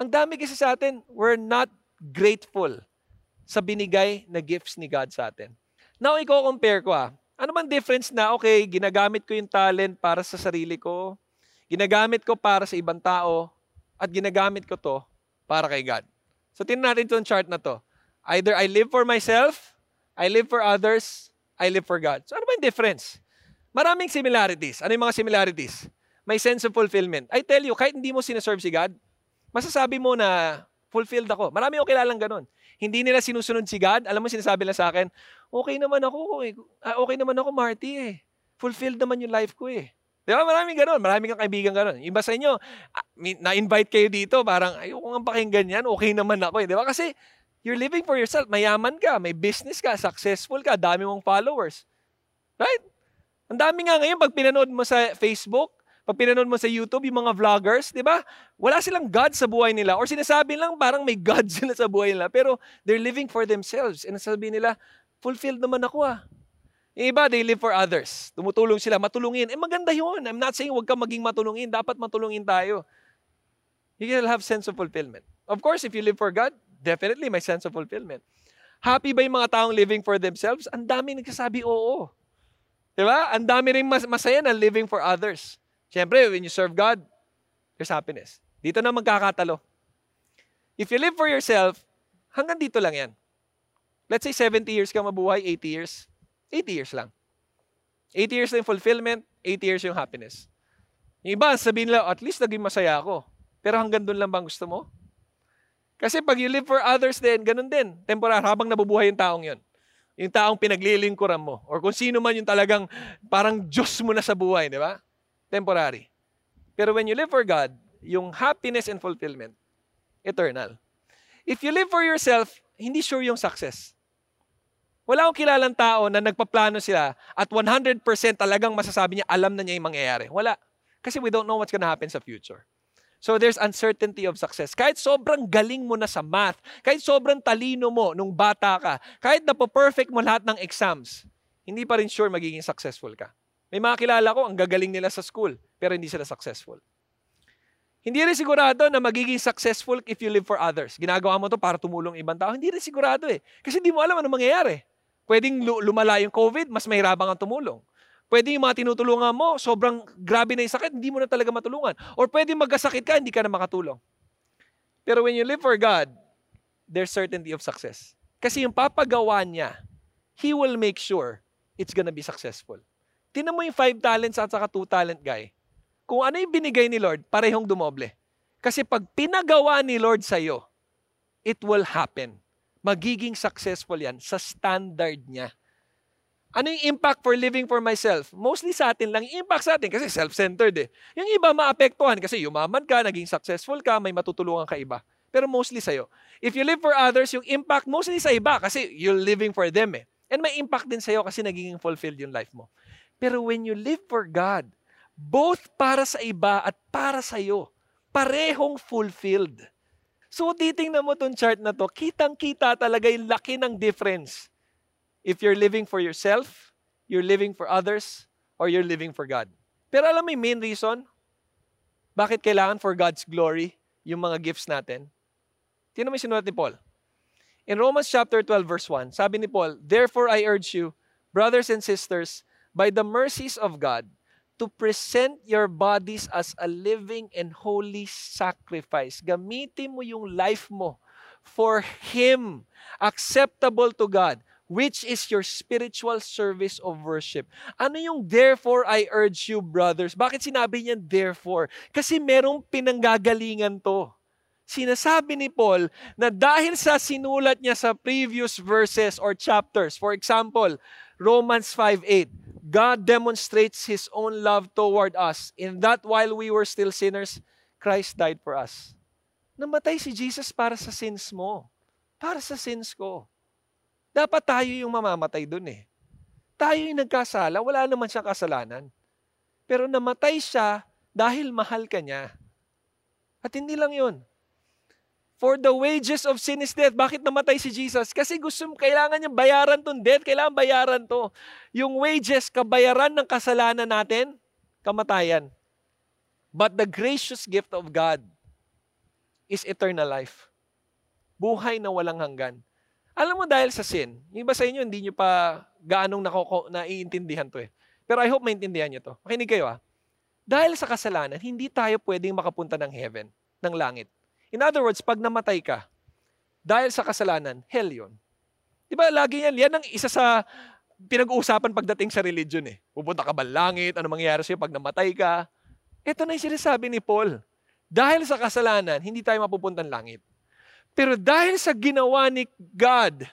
Ang dami kasi sa atin, we're not grateful sa binigay na gifts ni God sa atin. Now, i-compare ko ah. Ano man difference na, okay, ginagamit ko yung talent para sa sarili ko, ginagamit ko para sa ibang tao, at ginagamit ko to para kay God. So, tingnan natin itong chart na to. Either I live for myself, I live for others, I live for God. So, ano ba yung difference? Maraming similarities. Ano yung mga similarities? may sense of fulfillment. I tell you, kahit hindi mo sineserve si God, masasabi mo na fulfilled ako. Marami ko kilalang ganun. Hindi nila sinusunod si God. Alam mo, sinasabi lang sa akin, okay naman ako, eh. Ah, okay naman ako, Marty eh. Fulfilled naman yung life ko eh. Di ba? Maraming ganun. Maraming kang kaibigan ganun. Iba sa inyo, ah, na-invite kayo dito, parang, ayoko nga pakinggan yan, okay naman ako eh. Di ba? Kasi, you're living for yourself. Mayaman ka, may business ka, successful ka, dami mong followers. Right? Ang dami nga ngayon, pag pinanood mo sa Facebook, pag pinanood mo sa YouTube, yung mga vloggers, di ba? Wala silang God sa buhay nila. Or sinasabi lang parang may God sila sa buhay nila. Pero they're living for themselves. And sabi nila, fulfilled naman ako ah. Yung iba, they live for others. Tumutulong sila, matulungin. Eh maganda yun. I'm not saying huwag kang maging matulungin. Dapat matulungin tayo. You will have sense of fulfillment. Of course, if you live for God, definitely may sense of fulfillment. Happy ba yung mga taong living for themselves? Ang dami nagsasabi oo. Di ba? Ang dami rin mas masaya na living for others. Siyempre, when you serve God, there's happiness. Dito na magkakatalo. If you live for yourself, hanggang dito lang yan. Let's say 70 years ka mabuhay, 80 years. 80 years lang. 80 years yung fulfillment, 80 years yung happiness. Yung iba, sabihin nila, at least naging masaya ako. Pero hanggang doon lang bang gusto mo? Kasi pag you live for others din, ganun din. Temporary, habang nabubuhay yung taong yon. Yung taong pinaglilingkuran mo. Or kung sino man yung talagang parang Diyos mo na sa buhay, di ba? temporary. Pero when you live for God, yung happiness and fulfillment, eternal. If you live for yourself, hindi sure yung success. Wala akong kilalang tao na nagpaplano sila at 100% talagang masasabi niya, alam na niya yung mangyayari. Wala. Kasi we don't know what's gonna happen sa future. So there's uncertainty of success. Kahit sobrang galing mo na sa math, kahit sobrang talino mo nung bata ka, kahit na perfect mo lahat ng exams, hindi pa rin sure magiging successful ka. May mga kilala ko, ang gagaling nila sa school, pero hindi sila successful. Hindi rin sigurado na magiging successful if you live for others. Ginagawa mo to para tumulong ibang tao. Hindi rin sigurado eh. Kasi hindi mo alam ano mangyayari. Pwedeng lumala yung COVID, mas mahirapan kang tumulong. Pwede yung mga tinutulungan mo, sobrang grabe na yung sakit, hindi mo na talaga matulungan. Or pwede magkasakit ka, hindi ka na makatulong. Pero when you live for God, there's certainty of success. Kasi yung papagawa niya, He will make sure it's gonna be successful. Tinan mo yung five talents at saka two talent guy. Kung ano yung binigay ni Lord, parehong dumoble. Kasi pag pinagawa ni Lord sa iyo, it will happen. Magiging successful yan sa standard niya. Ano yung impact for living for myself? Mostly sa atin lang. Impact sa atin kasi self-centered eh. Yung iba maapektuhan kasi yumaman ka, naging successful ka, may matutulungan ka iba. Pero mostly sa'yo. If you live for others, yung impact mostly sa iba kasi you're living for them eh. And may impact din sa'yo kasi nagiging fulfilled yung life mo. Pero when you live for God, both para sa iba at para sa iyo, parehong fulfilled. So titingnan mo tong chart na to, kitang-kita talaga yung laki ng difference. If you're living for yourself, you're living for others, or you're living for God. Pero alam mo yung main reason? Bakit kailangan for God's glory yung mga gifts natin? Tingnan mo yung sinulat ni Paul. In Romans chapter 12 verse 1, sabi ni Paul, Therefore I urge you, brothers and sisters, by the mercies of God, to present your bodies as a living and holy sacrifice. Gamitin mo yung life mo for Him, acceptable to God, which is your spiritual service of worship. Ano yung therefore I urge you, brothers? Bakit sinabi niya therefore? Kasi merong pinanggagalingan to. Sinasabi ni Paul na dahil sa sinulat niya sa previous verses or chapters, for example, Romans 5.8, God demonstrates His own love toward us in that while we were still sinners, Christ died for us. Namatay si Jesus para sa sins mo. Para sa sins ko. Dapat tayo yung mamamatay dun eh. Tayo yung nagkasala, wala naman siyang kasalanan. Pero namatay siya dahil mahal ka niya. At hindi lang yun. For the wages of sin is death. Bakit namatay si Jesus? Kasi gusto, kailangan niya bayaran tong death. Kailangan bayaran to. Yung wages, kabayaran ng kasalanan natin, kamatayan. But the gracious gift of God is eternal life. Buhay na walang hanggan. Alam mo dahil sa sin, yung iba sa inyo hindi nyo pa gaanong nakoko, naiintindihan to eh. Pero I hope maintindihan nyo to. Makinig kayo ah. Dahil sa kasalanan, hindi tayo pwedeng makapunta ng heaven, ng langit. In other words, pag namatay ka, dahil sa kasalanan, hell yun. Di ba, lagi yan, yan ang isa sa pinag-uusapan pagdating sa religion eh. Pupunta ka ba langit? Ano mangyayari sa'yo pag namatay ka? Ito na yung sinasabi ni Paul. Dahil sa kasalanan, hindi tayo mapupuntan langit. Pero dahil sa ginawa ni God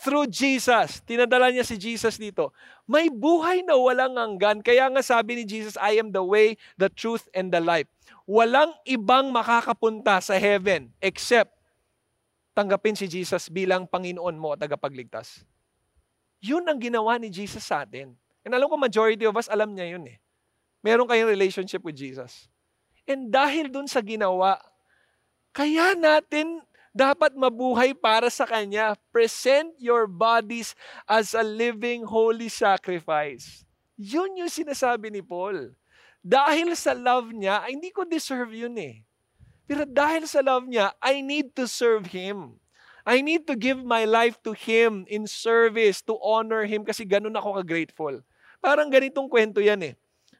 through Jesus, tinadala niya si Jesus dito, may buhay na walang hanggan. Kaya nga sabi ni Jesus, I am the way, the truth, and the life. Walang ibang makakapunta sa heaven except tanggapin si Jesus bilang Panginoon mo at tagapagligtas. Yun ang ginawa ni Jesus sa atin. And alam ko majority of us alam niya yun eh. Meron kayong relationship with Jesus. And dahil dun sa ginawa, kaya natin dapat mabuhay para sa Kanya. Present your bodies as a living holy sacrifice. Yun yung sinasabi ni Paul. Dahil sa love niya, ay, hindi ko deserve yun eh. Pero dahil sa love niya, I need to serve Him. I need to give my life to Him in service, to honor Him, kasi ganun ako ka-grateful. Parang ganitong kwento yan eh.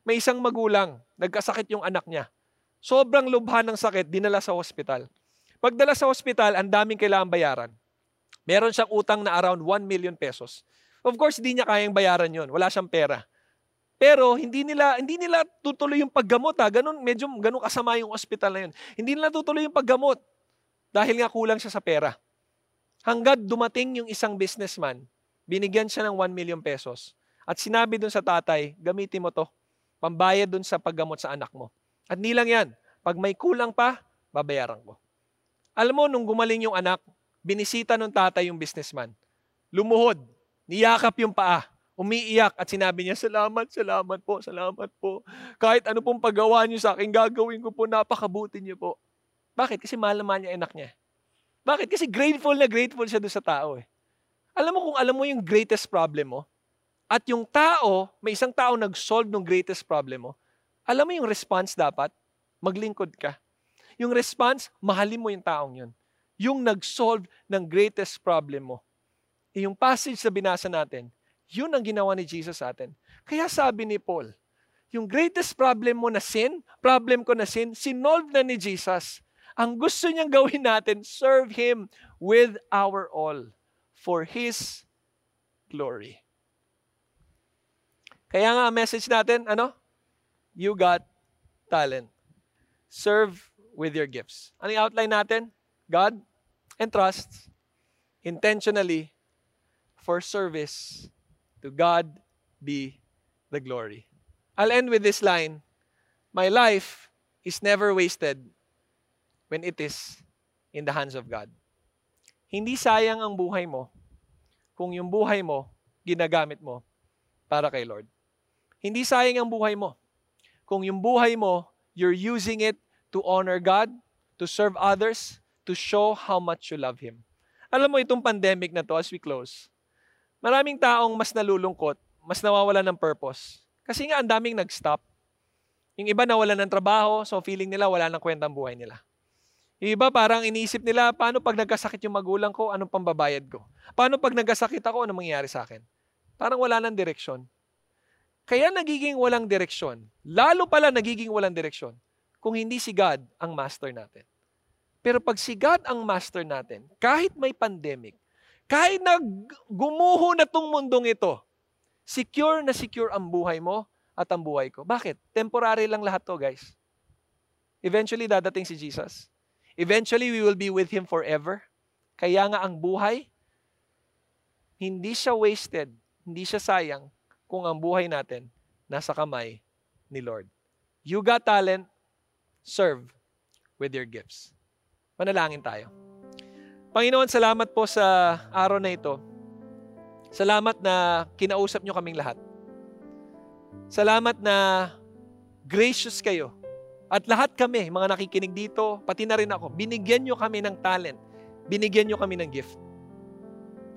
May isang magulang, nagkasakit yung anak niya. Sobrang lubha ng sakit, dinala sa hospital. Pagdala sa hospital, ang daming kailangan bayaran. Meron siyang utang na around 1 million pesos. Of course, hindi niya kayang bayaran yon. Wala siyang pera. Pero hindi nila hindi nila tutuloy yung paggamot ha. Ganun medyo ganun kasama yung ospital na yun. Hindi nila tutuloy yung paggamot dahil nga kulang siya sa pera. Hanggat dumating yung isang businessman, binigyan siya ng 1 million pesos. At sinabi dun sa tatay, gamitin mo to. Pambayad dun sa paggamot sa anak mo. At nilang yan, pag may kulang pa, babayaran ko. Alam mo, nung gumaling yung anak, binisita nung tatay yung businessman. Lumuhod, niyakap yung paa umiiyak at sinabi niya, salamat, salamat po, salamat po. Kahit ano pong paggawa niyo sa akin, gagawin ko po, napakabuti niyo po. Bakit? Kasi mahal naman niya anak niya. Bakit? Kasi grateful na grateful siya doon sa tao eh. Alam mo kung alam mo yung greatest problem mo, at yung tao, may isang tao nag-solve ng greatest problem mo, alam mo yung response dapat? Maglingkod ka. Yung response, mahalin mo yung taong yun. Yung nag-solve ng greatest problem mo. E yung passage sa binasa natin, yun ang ginawa ni Jesus sa atin. Kaya sabi ni Paul, yung greatest problem mo na sin, problem ko na sin, sinolve na ni Jesus. Ang gusto niyang gawin natin, serve Him with our all for His glory. Kaya nga, message natin, ano? You got talent. Serve with your gifts. Ano yung outline natin? God entrusts intentionally for service To God be the glory. I'll end with this line My life is never wasted when it is in the hands of God. Hindi sayang ang buhay mo kung yung buhay mo ginagamit mo para kay Lord. Hindi sayang ang buhay mo kung yung buhay mo you're using it to honor God, to serve others, to show how much you love Him. Alam mo itong pandemic na to as we close, Maraming taong mas nalulungkot, mas nawawala ng purpose. Kasi nga ang daming nag-stop. Yung iba nawala ng trabaho, so feeling nila wala nang kwenta ang buhay nila. Yung iba parang iniisip nila, paano pag nagkasakit yung magulang ko, anong pambabayad ko? Paano pag nagkasakit ako, anong mangyayari sa akin? Parang wala nang direksyon. Kaya nagiging walang direksyon. Lalo pala nagiging walang direksyon kung hindi si God ang master natin. Pero pag si God ang master natin, kahit may pandemic, kahit na gumuho na tong mundong ito, secure na secure ang buhay mo at ang buhay ko. Bakit? Temporary lang lahat to, guys. Eventually, dadating si Jesus. Eventually, we will be with Him forever. Kaya nga ang buhay, hindi siya wasted, hindi siya sayang, kung ang buhay natin nasa kamay ni Lord. You got talent, serve with your gifts. Manalangin tayo. Panginoon, salamat po sa araw na ito. Salamat na kinausap nyo kaming lahat. Salamat na gracious kayo. At lahat kami, mga nakikinig dito, pati na rin ako, binigyan nyo kami ng talent. Binigyan nyo kami ng gift.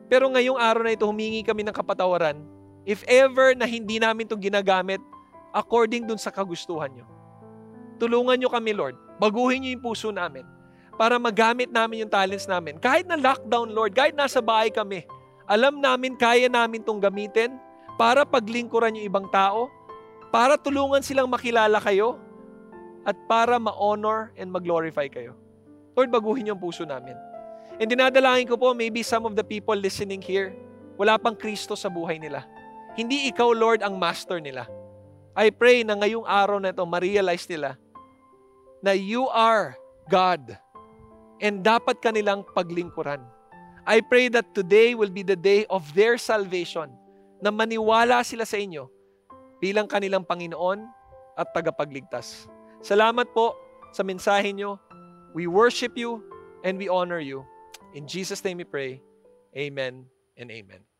Pero ngayong araw na ito, humingi kami ng kapatawaran. If ever na hindi namin itong ginagamit according dun sa kagustuhan nyo. Tulungan nyo kami, Lord. Baguhin nyo yung puso namin para magamit namin yung talents namin. Kahit na lockdown, Lord, kahit nasa bahay kami, alam namin kaya namin itong gamitin para paglingkuran yung ibang tao, para tulungan silang makilala kayo, at para ma-honor and mag-glorify kayo. Lord, baguhin yung puso namin. And dinadalangin ko po, maybe some of the people listening here, wala pang Kristo sa buhay nila. Hindi ikaw, Lord, ang master nila. I pray na ngayong araw na ito, ma-realize nila na you are God and dapat kanilang paglingkuran. I pray that today will be the day of their salvation, na maniwala sila sa inyo bilang kanilang Panginoon at tagapagligtas. Salamat po sa mensahe nyo. We worship you and we honor you. In Jesus' name we pray. Amen and amen.